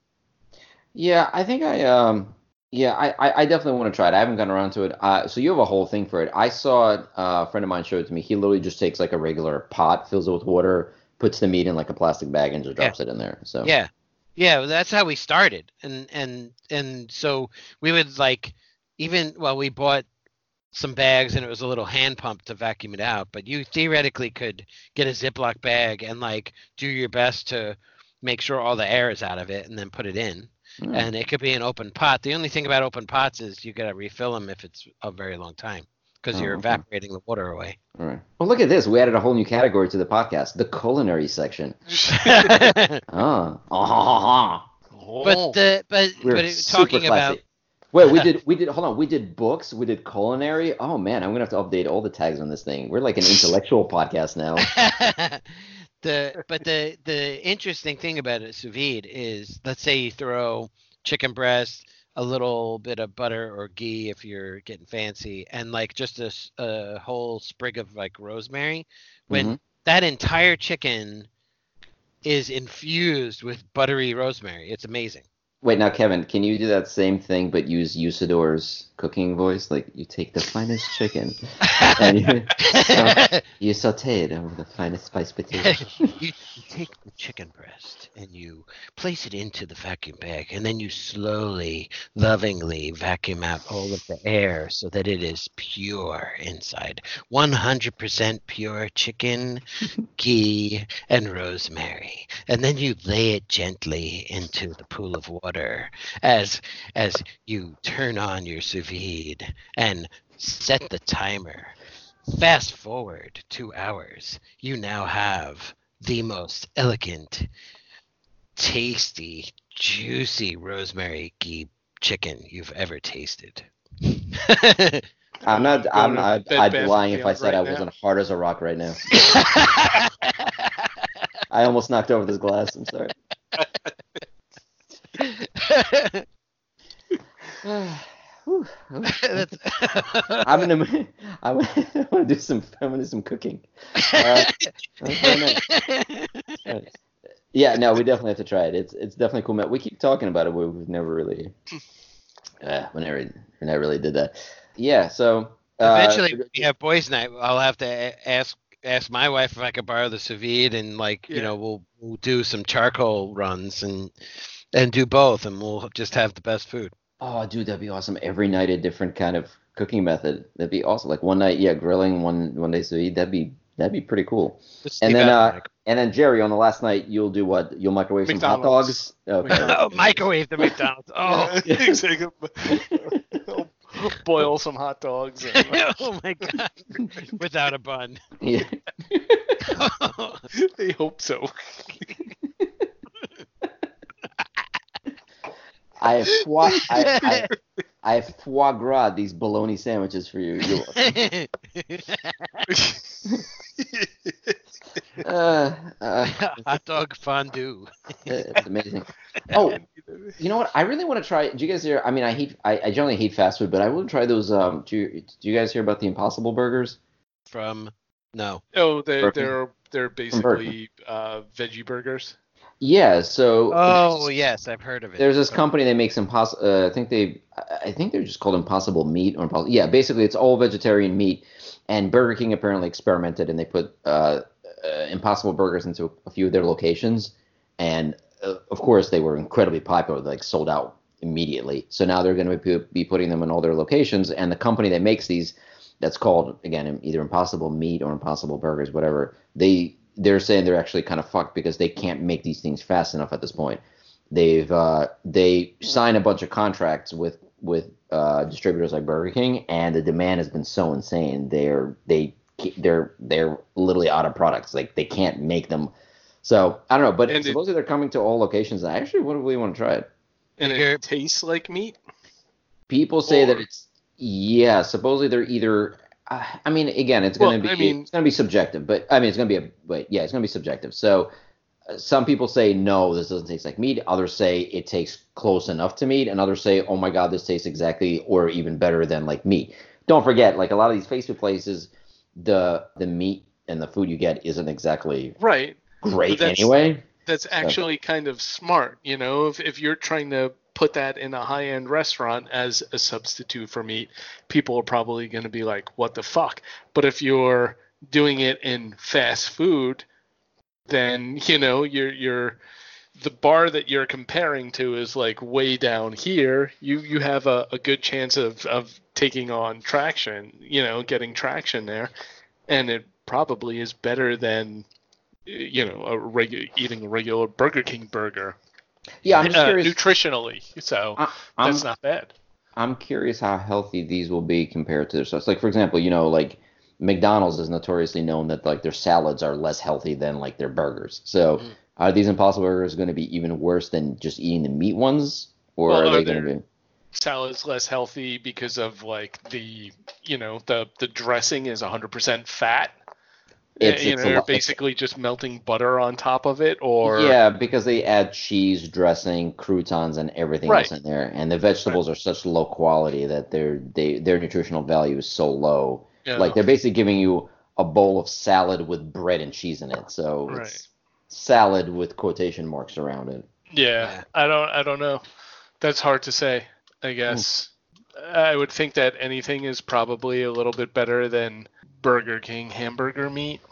Yeah, Yeah, I think I um yeah I I, definitely want to try it. I haven't gotten around to it. Uh, so you have a whole thing for it. I saw. Uh, a friend of mine showed it to me. He literally just takes like a regular pot, fills it with water, puts the meat in like a plastic bag, and just Yeah. drops it in there. So Yeah. Yeah, that's how we started. And and and so we would like even well we bought some bags and it was a little hand pump to vacuum it out, but you theoretically could get a Ziploc bag and like do your best to make sure all the air is out of it and then put it in. Hmm. And it could be an open pot. The only thing about open pots is you got to refill them if it's a very long time because Oh, you're okay. evaporating the water away. All right. Well, look at this. We added a whole new category to the podcast, the culinary section. but Ah. Ah. Oh. the but We're but it- super talking about classy. Wait, we did we did hold on, we did books, we did culinary. Oh man, I'm gonna have to update all the tags on this thing. We're like an intellectual podcast now. the but the the interesting thing about a sous vide is let's say you throw chicken breast a little bit of butter or ghee if you're getting fancy and like just a whole sprig of like rosemary when Mhm. that entire chicken is infused with buttery rosemary it's amazing Wait, now Kevin, can you do that same thing but use Usador's cooking voice? Like you take the finest chicken and you, you saute it over the finest spiced potato. you, you take the chicken breast and you place it into the vacuum bag and then you slowly lovingly vacuum out all of the air so that it is pure inside 100% pure chicken ghee and rosemary and then you lay it gently into the pool of water as as you turn on your sous vide and set the timer Fast forward two hours, you now have the most elegant, tasty, juicy rosemary ghee chicken you've ever tasted. I'm not. I'm. I'd, I'd be lying if I said I right now. wasn't hard as a rock right now. I almost knocked over this glass. I'm sorry. Whew. That's- I'm gonna. I want to do some. I'm gonna do some cooking. Uh, nice. Right. Yeah, no, we definitely have to try it. It's it's definitely cool. Man. We keep talking about it, but we've never really, uh, we never, we never really did that. Yeah, so uh, Eventually, when we have boys' night, I'll have to ask ask my wife if I could borrow the sous vide, and like you know, we'll we'll do some charcoal runs and and do both, and we'll just have the best food. Oh, dude, that'd be awesome. Every night a different kind of cooking method. That'd be awesome. Like one night, yeah, grilling. One one day sous vide. That'd be that'd be pretty cool. Just And then, out uh, the and then Jerry, on the last night, you'll do what? You'll microwave some hot dogs. mic- Okay. oh, microwave the McDonald's. Oh, exactly. Boil some hot dogs. And, oh my god! Without a bun. yeah. they hope so. I have foie, I, I, I have foie gras these bologna sandwiches for you. You're, uh, uh, Hot dog fondue. it's amazing. Oh, you know what? I really want to try. Do you guys hear? I mean, I hate. I, I generally hate fast food, but I will try those. Um, do you, do you guys hear about the Impossible Burgers? From no. Oh, they, Burger. they're they're basically uh, veggie burgers. Yeah. So. Oh yes, I've heard of it. There's this company that makes impossible. Uh, I think they, I- think they're just called Impossible Meat or Impossible. Yeah, basically it's all vegetarian meat. And Burger King apparently experimented and they put uh, uh, Impossible Burgers into a few of their locations, and uh, of course they were incredibly popular, like sold out immediately. So now they're going to be putting them in all their locations, and the company that makes these, that's called again either Impossible Meat or Impossible Burgers, whatever. They they're saying they're actually kind of fucked because they can't make these things fast enough at this point they've uh, they sign a bunch of contracts with with uh, distributors like Burger King, and the demand has been so insane. They're they they're they're literally out of products. Like they can't make them. So I don't know, but And it- supposedly they're coming to all locations. I actually would really want to try it. And it tastes like meat. People say that it's yeah. Supposedly they're either. Uh, I mean, again, it's gonna Well, be I mean- it's gonna be subjective, but I mean, it's gonna be a but yeah, it's gonna be subjective. So uh, some people say no, this doesn't taste like meat. Others say it tastes close enough to meat, and others say, oh my god, this tastes exactly or even better than like meat. Don't forget, like a lot of these fast food places, the the meat and the food you get isn't exactly Right. great that's- anyway. That's actually kind of smart, you know, if, if you're trying to put that in a high end restaurant as a substitute for meat, people are probably going to be like, what the fuck? But if you're doing it in fast food, then, you know, you're, you're, the bar that you're comparing to is like way down here. You, you have a, a good chance of, of taking on traction, you know, getting traction there. And it probably is better than you know, a regular eating a regular Burger King burger. Yeah, I'm just Uh, curious. nutritionally, so I, that's not bad. I'm curious how healthy these will be compared to their stuff. Like for example, you know, like McDonald's is notoriously known that like their salads are less healthy than like their burgers. So Mm. are these Impossible Burgers going to be even worse than just eating the meat ones, or Well, are are they going to be? salad's less healthy because of like the you know the the dressing is 100% fat. It's- you it's know, a you're lot- basically just melting butter on top of it, or yeah, because they add cheese, dressing, croutons, and everything Right. else in there, and the vegetables are such low quality that their they their nutritional value is so low. you Like they're basically giving you a bowl of salad with bread and cheese in it, so Right. it's salad with quotation marks around it. Yeah, Yeah. I don't I don't know. That's hard to say. I hmm. guess I would think that anything is probably a little bit better than Burger King hamburger meat.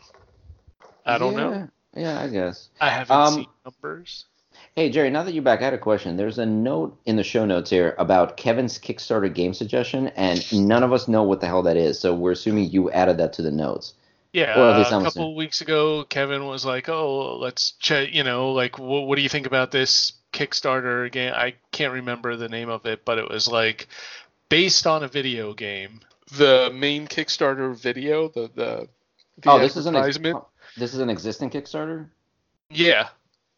I don't know. Yeah, yeah, I guess. I haven't Um, seen numbers. Hey Jerry, now that you're back, I had a question. There's a note in the show notes here about Kevin's Kickstarter game suggestion, and none of us know what the hell that is, so we're assuming you added that to the notes. Yeah, uh, least couple of weeks ago, Kevin was like, "Oh, let's check. You know, like, what, what do you think about this Kickstarter game? I can't remember the name of it, but it was like based on a video game. The main Kickstarter video, the the, the oh, this is an ex- advertisement. this is an existing Kickstarter. yeah,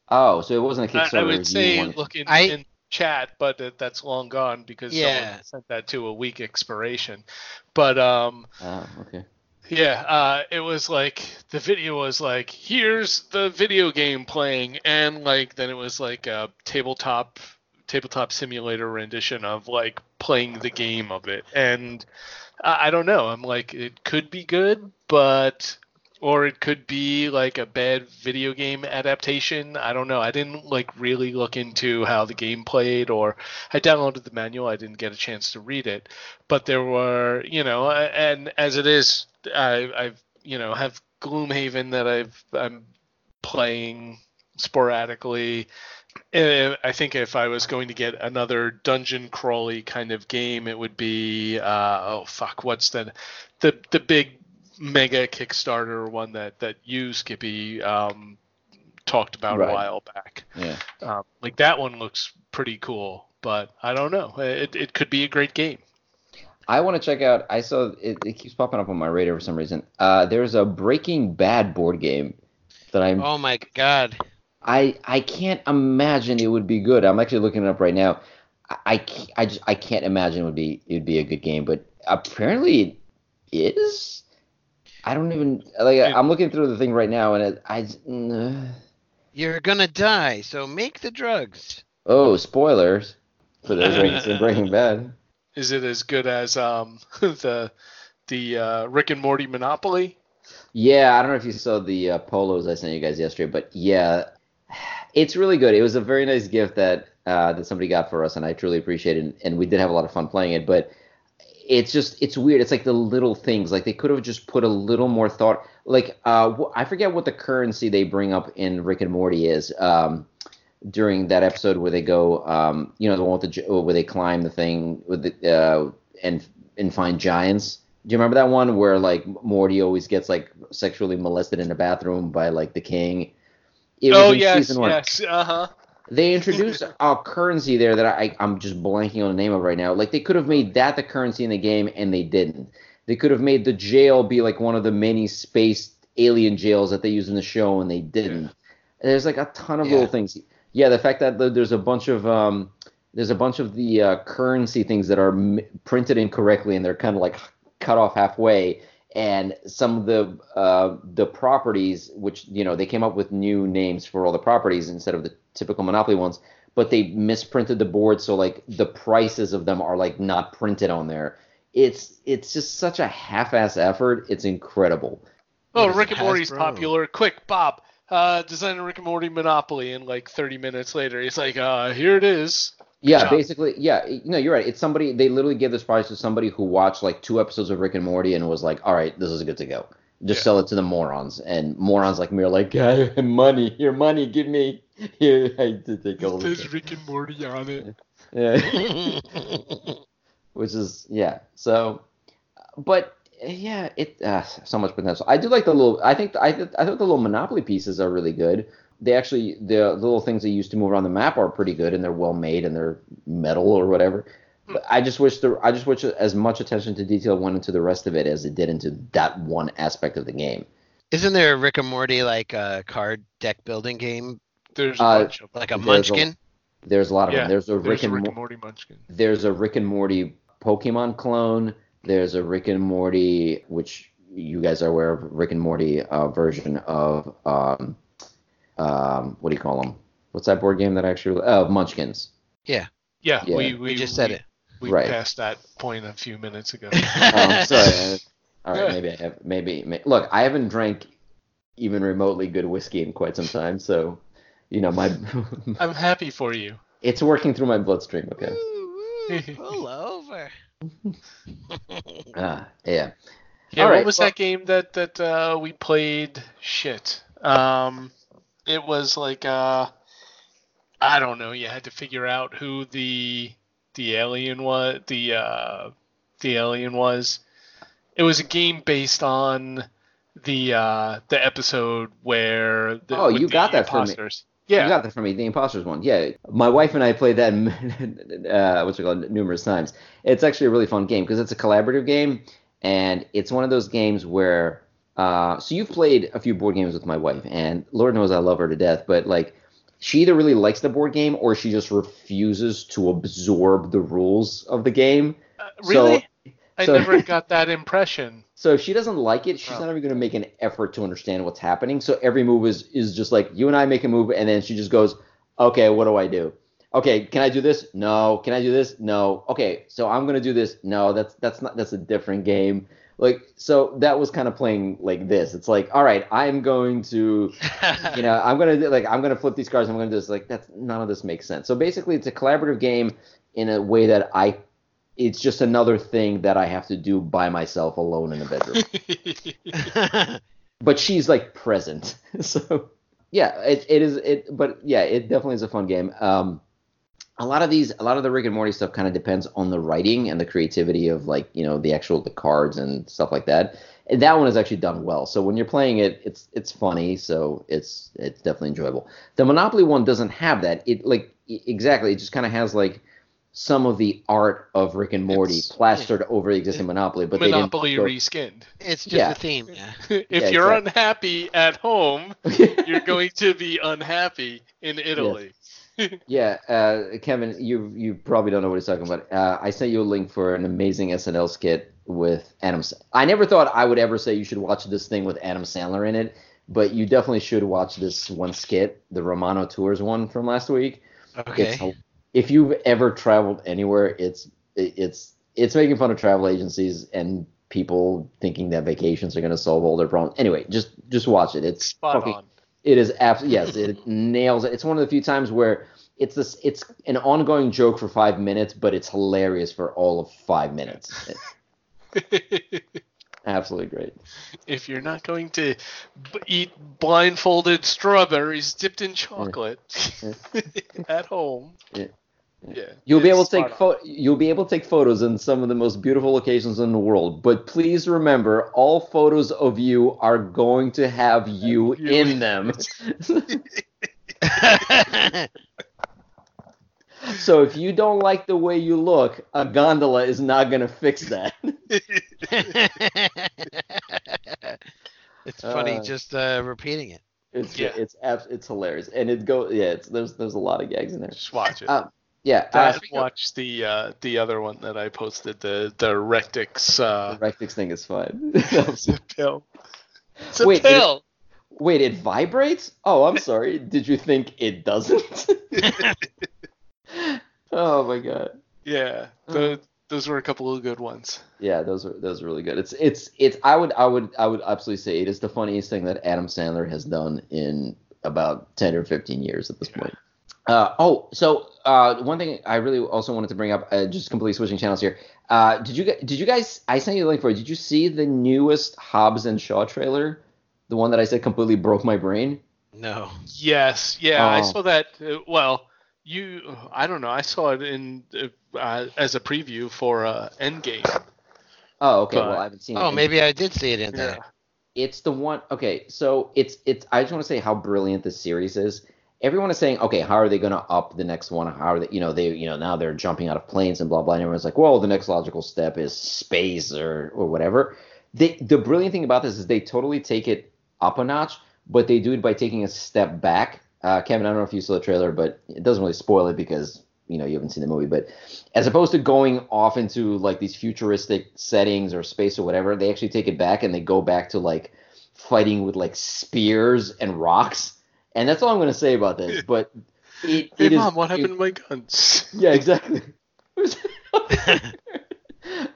Oh, so it wasn't a Kickstarter. I would say wanted- look in, I- in chat, but that, that's long gone because Yeah. someone sent that to a week expiration. But um, Oh, okay. Yeah, uh, it was like the video was like, here's the video game playing, and like then it was like a tabletop tabletop simulator rendition of like playing the game of it, and I, don't know. I'm like, it could be good, but or it could be like a bad video game adaptation. I don't know. I didn't like really look into how the game played, or I downloaded the manual. I didn't get a chance to read it, but there were, you know, and as it is, I, I've, you know, have Gloomhaven that I've I'm playing sporadically. Uh, I think if I was going to get another dungeon crawly kind of game, it would be uh, oh fuck, what's the the the big mega Kickstarter one that that you Skippy um, talked about Right. a while back. Yeah. Um, like that one looks pretty cool, but I don't know. It it could be a great game. I want to check out. I saw it, it keeps popping up on my radar for some reason. Uh, there's a Breaking Bad board game that I'm. Oh my god. I I can't imagine it would be good. I'm actually looking it up right now. I I, I just I can't imagine it would be it would be a good game, but apparently it is. I don't even like. It- I'm looking through the thing right now, and it, I. just- mm, You're gonna die, so make the drugs. oh, spoilers for those who Breaking Bad. Is it as good as um the the uh, Rick and Morty Monopoly? Yeah, I don't know if you saw the uh, polos I sent you guys yesterday, but yeah, it's really good. It was a very nice gift that uh, that somebody got for us, and I truly appreciate it. And we did have a lot of fun playing it, but it's just it's weird. It's like the little things. Like they could have just put a little more thought. Like uh, I forget what the currency they bring up in Rick and Morty is. Um, during that episode where they go, um, you know, the one with the where they climb the thing with the uh, and and find giants. Do you remember that one where like Morty always gets like sexually molested in the bathroom by like the king? It was oh in yes, season one. yes, uh huh. They introduced a currency there that I I'm just blanking on the name of right now. Like they could have made that the currency in the game and they didn't. They could have made the jail be like one of the many space alien jails that they use in the show and they didn't. There's like a ton of Yeah. little things. Yeah, the fact that there's a bunch of um there's a bunch of the uh, currency things that are m- printed incorrectly and they're kind of like cut off halfway and some of the uh, the properties which you know they came up with new names for all the properties instead of the typical monopoly ones but they misprinted the board so like the prices of them are like not printed on there it's it's just such a half-ass effort it's incredible Oh, Rick it, and Morty's Hasbro? popular. Quick, Bob, uh, design a Rick and Morty Monopoly. And like 30 minutes later, he's like, uh, here it is. Yeah, basically, yeah. You know, you're right. It's somebody they literally give this prize to somebody who watched like two episodes of Rick and Morty and was like, "All right, this is good to go. Just Yeah. sell it to the morons." And morons like me are like, "Yeah, money, your money, give me." Here, I did take all this. There's Rick and Morty on it. Yeah, which is yeah. So, but yeah, it uh, so much potential. I do like the little. I think I th- I thought the little Monopoly pieces are really good. They actually the little things they used to move around the map are pretty good and they're well made and they're metal or whatever. But I just wish the I just wish as much attention to detail went into the rest of it as it did into that one aspect of the game. Isn't there a Rick and Morty like uh, card deck building game, There's a Uh, bunch of like a There's a- Munchkin? There's a lot of Yeah, them. There's a There's Rick a and Rick Mo- and Morty Munchkin. there's a Rick and Morty Pokemon clone. There's a Rick and Morty, which you guys are aware of, Rick and Morty uh, version of um, um, what do you call them? What's that board game that actually? Oh, Munchkins. Yeah, Yeah. we, we We just said we- it. We Right. passed that point a few minutes ago. I'm sorry. uh, All right, Yeah. maybe I have. Maybe, may, look, I haven't drank even remotely good whiskey in quite some time, so you know my I'm happy for you. it's working through my bloodstream. Okay. Woo, woo, Pull over. Ah, yeah. Yeah, All what right, was well- that game that that uh, we played? Shit. Um, it was like uh, I don't know. You had to figure out who the the alien was. The uh, the alien was. It was a game based on the uh, the episode where the, Oh, you got that from me. Yeah, You got that from me, the imposters one. Yeah, my wife and I played that uh, what's it called numerous times. It's actually a really fun game because it's a collaborative game, and it's one of those games where. Uh, so you've played a few board games with my wife, and Lord knows I love her to death, but like she either really likes the board game or she just refuses to absorb the rules of the game. Uh, really. I so- never got that impression. So if she doesn't like it, she's Oh. not even going to make an effort to understand what's happening. So every move is is just like you and I make a move, and then she just goes, "Okay, what do I do? Okay, can I do this? No. Can I do this? No. Okay, so I'm going to do this. No, that's that's not that's a different game. Like so that was kind of playing like this. It's like, all right, I'm going to you know, I'm gonna like I'm gonna flip these cards. I'm gonna just. Like that's none of this makes sense. So basically, it's a collaborative game in a way that I, it's just another thing that I have to do by myself alone in the bedroom. but she's like present. so yeah, it, it is it. But yeah, it definitely is a fun game. Um, a lot of these, a lot of the Rick and Morty stuff kind of depends on the writing and the creativity of like you know the actual the cards and stuff like that. And that one is actually done well. So when you're playing it, it's it's funny. So it's it's definitely enjoyable. The Monopoly one doesn't have that. It like exactly. It just kind of has like some of the art of Rick and Morty It's- plastered over the existing Monopoly, but Monopoly they didn't. reskinned. it's just Yeah. a theme. Yeah. if Yeah, you're exactly. unhappy at home, you're going to be unhappy in Italy. Yeah, uh, Kevin, you you probably don't know what he's talking about. Uh, I sent you a link for an amazing SNL skit with Adam. Sa- I never thought I would ever say you should watch this thing with Adam Sandler in it, but you definitely should watch this one skit, the Romano Tours one from last week. Okay. It's if you've ever traveled anywhere, it's it's it's making fun of travel agencies and people thinking that vacations are going to solve all their problems. Anyway, just just watch it. It's Spot fucking on. It is absolutely yes, it nails it. It's one of the few times where it's this it's an ongoing joke for five minutes, but it's hilarious for all of five minutes. Absolutely great. if you're not going to b- eat blindfolded strawberries dipped in chocolate at home, Yeah. Yeah, You'll be able to take pho- you'll be able to take photos in some of the most beautiful locations in the world. But please remember, all photos of you are going to have you in them. so if you don't like the way you look, a gondola is not going to fix that. it's funny Uh, just uh, repeating it. It's Yeah. it's it's hilarious, and it go yeah. It's there's there's a lot of gags in there. Just watch it. Uh, Yeah, uh, Dad, speaking of- watch the uh, the other one that I posted, the the Rectix uh, the Rectix thing is fun. pill. It's a Wait, it- pill. Wait, it vibrates? Oh, I'm sorry. Did you think it doesn't? oh my god. Yeah, the, those were a couple of good ones. Yeah, those are those are really good. It's it's it's I would I would I would absolutely say it is the funniest thing that Adam Sandler has done in about 10 or 15 years at this point. Uh, oh, so uh, one thing I really also wanted to bring up, uh, just completely switching channels here. Uh, did you gu- did you guys? I sent you the link for it. Did you see the newest Hobbs and Shaw trailer? The one that I said completely broke my brain. No. Yes, yeah, I Oh. saw that. Uh, well, you, I don't know, I saw it in uh, uh, as a preview for uh, Endgame. Oh, okay. But- well, I haven't seen it. Oh, maybe I did see it in there. it's the one okay so it's it's i just want to say how brilliant this series is everyone is saying okay how are they going to up the next one how are they you know they you know now they're jumping out of planes and blah blah and everyone's like well the next logical step is space or or whatever they the brilliant thing about this is they totally take it up a notch but they do it by taking a step back uh, Kevin, I don't know if you saw the trailer, but it doesn't really spoil it because you know you haven't seen the movie. But as opposed to going off into like these futuristic settings or space or whatever, they actually take it back and they go back to like fighting with like spears and rocks. And that's all I'm going to say about this. But it, Hey it is- mom, what it- happened to my guns? yeah, exactly.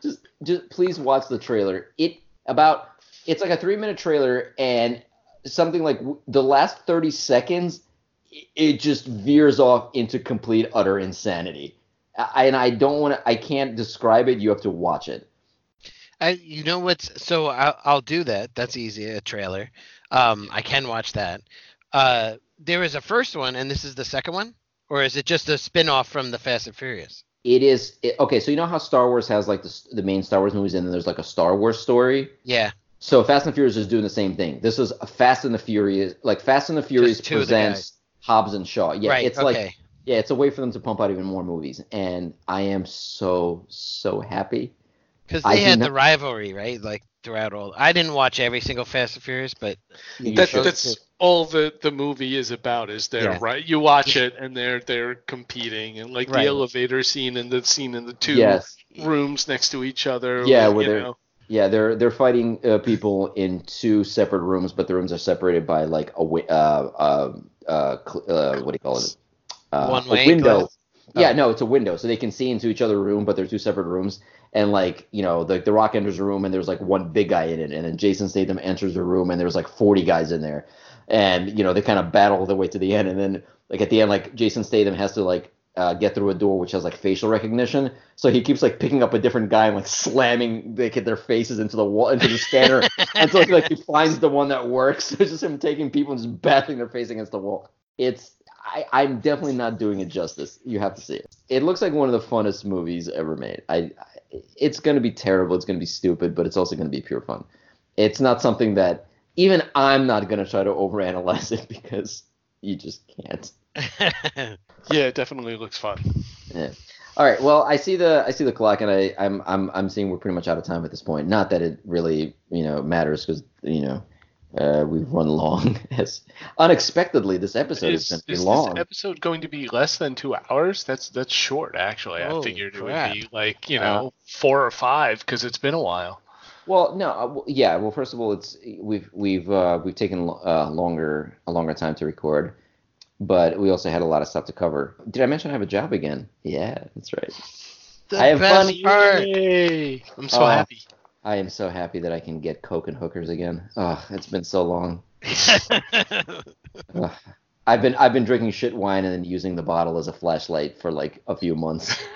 just just please watch the trailer. It about it's like a 3-minute trailer and something like the last 30 seconds it just veers off into complete utter insanity. I, and I don't want to I can't describe it. You have to watch it. I, you know what's so I'll, I'll do that. That's easy. A trailer. Um, I can watch that. Uh, there is a first one, and this is the second one, or is it just a spin-off from the Fast and Furious? It is it, okay. So you know how Star Wars has like the, the main Star Wars movies, and then there's like a Star Wars story. Yeah. So Fast and Furious is doing the same thing. This is a Fast and the Furious, like Fast and the Furious of the presents Hobbs and Shaw. Yeah, right. it's okay. like yeah, it's a way for them to pump out even more movies, and I am so so happy. Because they do had not- the rivalry, right? Like throughout all. I didn't watch every single Fast and Furious, but That, should. that's all the, the movie is about is there Yeah. right you watch it and they're they're competing and like Right. the elevator scene and the scene in the two yes, rooms next to each other Yeah, with, where they're- know, yeah, they're they're fighting uh, people in two separate rooms, but the rooms are separated by like a uh, uh, uh, cl- uh, what do you call it? Uh, One a way window. glass? Yeah, Oh. no, it's a window, so they can see into each other's room, but they're two separate rooms. And like you know, the the Rock enters a room, and there's like one big guy in it, and then Jason Statham enters the room, and there's like 40 guys in there, and you know they kind of battle their way to the end, and then like at the end, like Jason Statham has to like uh, get through a door which has like facial recognition, so he keeps like picking up a different guy and like slamming like their faces into the wall into the scanner until like he finds the one that works. It's just him taking people and just battering their face against the wall. It's I, I'm definitely not doing it justice. You have to see it. It looks like one of the funnest movies ever made. I, I it's gonna be terrible. It's gonna be stupid, but it's also gonna be pure fun. It's not something that even I'm not gonna try to overanalyze it because you just can't. yeah it definitely looks fun Yeah. All right. Well, I see the I see the clock, and I I'm I'm I'm seeing we're pretty much out of time at this point. Not that it really you know matters because you know uh, we've run long. As unexpectedly, this episode is, is, going to be long. this episode going to be less than two hours that's that's short actually i Holy figured it would be like you Uh, know four or five because it's been a while Well, no, uh, yeah. Well, first of all, it's we've we've uh, we've taken uh, longer a longer time to record, but we also had a lot of stuff to cover. Did I mention I have a job again? Yeah, that's right. The I have best fun. part. Yay! i'm so happy I am so happy that I can get coke and hookers again. Oh, it's been so long. Ugh. I've been I've been drinking shit wine and then using the bottle as a flashlight for like a few months.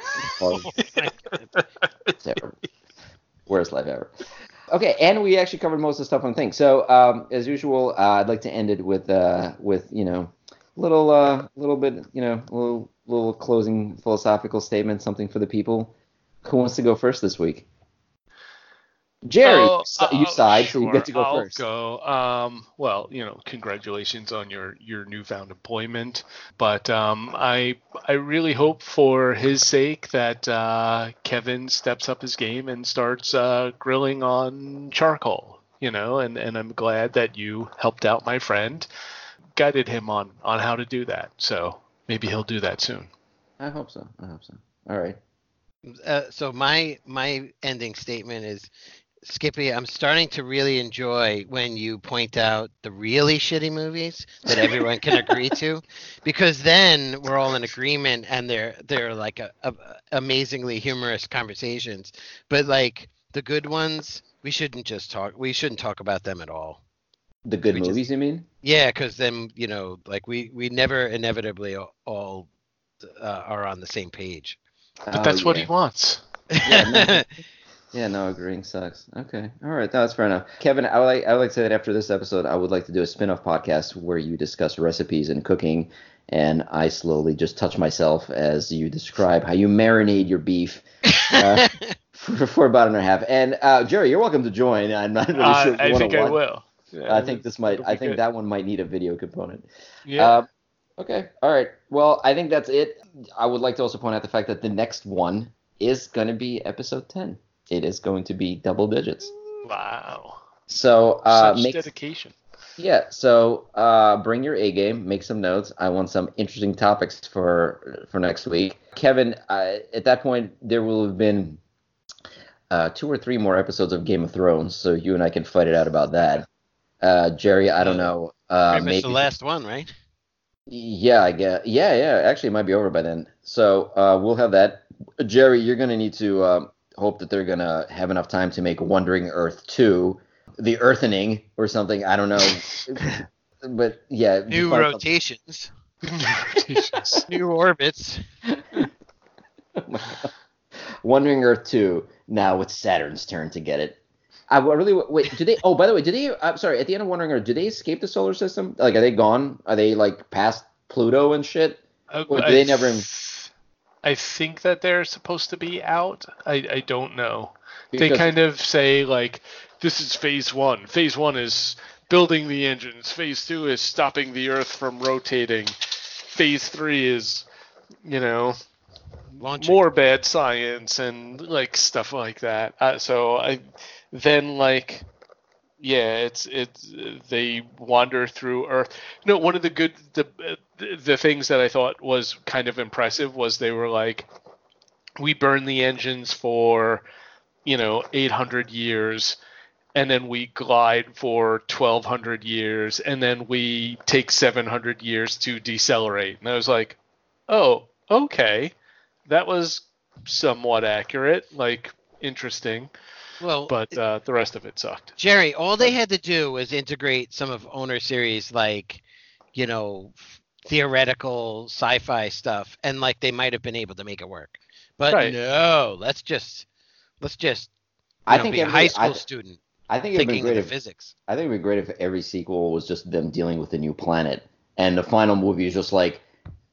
Oh, terrible. Worst life ever. Okay, and we actually covered most of the stuff on things. So um, as usual, uh, I'd like to end it with uh, with you know little uh, little bit you know little little closing philosophical statement, something for the people. Who wants to go first this week? Jerry, Oh, so- you oh, side, so you get to go I'll first. go. Um, well, you know, congratulations on your your newfound employment. But um, I I really hope for his sake that uh, Kevin steps up his game and starts uh, grilling on charcoal. You know, and and I'm glad that you helped out my friend, guided him on on how to do that. So maybe he'll do that soon. I hope so. I hope so. All right. uh, so my my ending statement is Skippy, I'm starting to really enjoy when you point out the really shitty movies that everyone can agree to, because then we're all in agreement and they're they're like a, a, amazingly humorous conversations. But like the good ones, we shouldn't just talk. We shouldn't talk about them at all. The good We just- movies, you mean? Yeah, because then you know, like we we never inevitably all, all uh, are on the same page. But Oh, that's what he wants. Yeah, no. Yeah, no, agreeing sucks. Okay, all right, that's fair enough. Kevin, I would like I would like to say that after this episode, I would like to do a spin-off podcast where you discuss recipes and cooking, and I slowly just touch myself as you describe how you marinate your beef uh, for, for about an hour and a half. And uh, Jerry, you're welcome to join. I'm not really Uh, sure. if I think I will. Yeah, I think this might. I think good. that one might need a video component. Yeah. Uh, okay. All right. Well, I think that's it. I would like to also point out the fact that the next one is going to be episode 10. It is going to be double digits. wow. So uh, Such make dedication. Yeah, so uh, bring your A game, make some notes. I want some interesting topics for for next week. Kevin, uh, at that point, there will have been uh, two or three more episodes of Game of Thrones, so you and I can fight it out about that. Uh, Jerry, I don't know. Uh, Pretty much maybe the last one, right? Yeah, I guess. Yeah, yeah. Actually, it might be over by then. So uh, we'll have that. Jerry, you're gonna need to um, hope that they're gonna have enough time to make Wandering Earth two, the Earthening or something. I don't know. but yeah, New find rotations, new orbits. something- Wandering Earth two. Now it's Saturn's turn to get it. I wa- really wait. Do they? Oh, by the way, do they? I'm sorry. At the end of Wandering Earth, do they escape the solar system? Like, are they gone? Are they like past Pluto and shit? Uh, Or do I they never- th- I think that they're supposed to be out. I, I don't know. they kind of say like, this is phase one. Phase one is building the engines. Phase two is stopping the Earth from rotating. Phase three is, you know, Launching. more bad science and like stuff like that. Uh, so I then like yeah, it's it's they wander through Earth. No, one of the good the the things that I thought was kind of impressive was they were like we burn the engines for you know 800 years and then we glide for 1200 years and then we take 700 years to decelerate. And i was like oh okay. That was somewhat accurate like interesting well, but uh, the rest of it sucked Jerry, all they had to do was integrate some of owner series like, you know, theoretical sci-fi stuff, and like they might have been able to make it work. But Right. no, let's just let's just I know, think be a high school I, student I think it'd be great if physics. I think it'd be great if every sequel was just them dealing with a new planet, and the final movie is just like,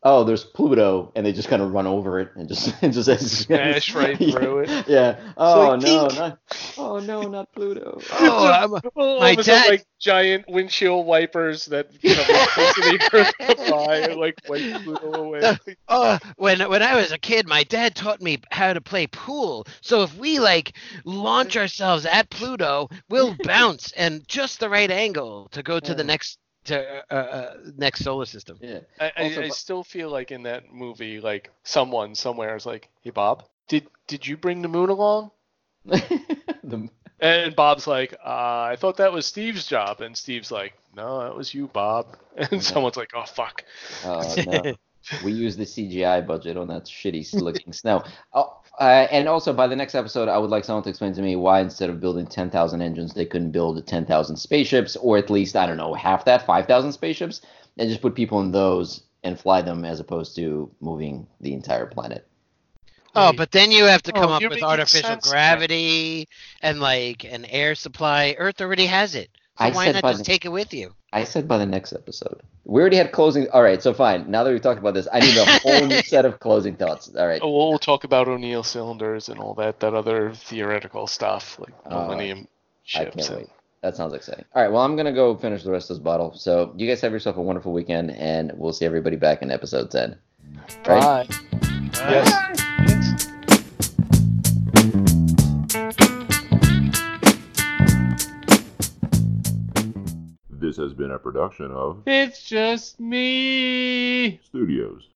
oh, there's Pluto, and they just kind of run over it and just and just Smash right through it. Yeah. Oh like, no, not. Oh no, not Pluto. Oh, I'm, Well, all My of dad- like giant windshield wipers that you know, the earth by and like wipe Pluto away. Oh, when when I was a kid, my dad taught me how to play pool. So if we like launch ourselves at Pluto, we'll bounce and just the right angle to go to the next to uh, uh, next solar system. Yeah. I, I, Also, I bu- still feel like in that movie, like someone somewhere is like, "Hey Bob, did did you bring the moon along?" The- And Bob's like, uh, "I thought that was Steve's job," and Steve's like, "No, that was you, Bob." And someone's like, "Oh fuck." oh no. We use the CGI budget on that shitty looking snow. Oh, uh, and also by the next episode, I would like someone to explain to me why instead of building 10,000 engines, they couldn't build 10,000 spaceships, or at least I don't know half that, 5,000 spaceships, and just put people in those and fly them as opposed to moving the entire planet. Oh, but then you have to Oh, come up with artificial sense gravity and like an air supply. Earth already has it. So I why said not by just the- take it with you? I said by the next episode. We already had closing. All right, so fine. Now that we've talked about this, I need a whole new set of closing thoughts. All right. Oh, we'll, we'll talk about O'Neill cylinders and all that that other theoretical stuff like Oh, Millennium I ships. can't and- wait. That sounds exciting. All right, well, I'm gonna go finish the rest of this bottle. So you guys have yourself a wonderful weekend, and we'll see everybody back in episode 10. Right? Bye. Yes. yes. Has been a production of It's just me. Studios.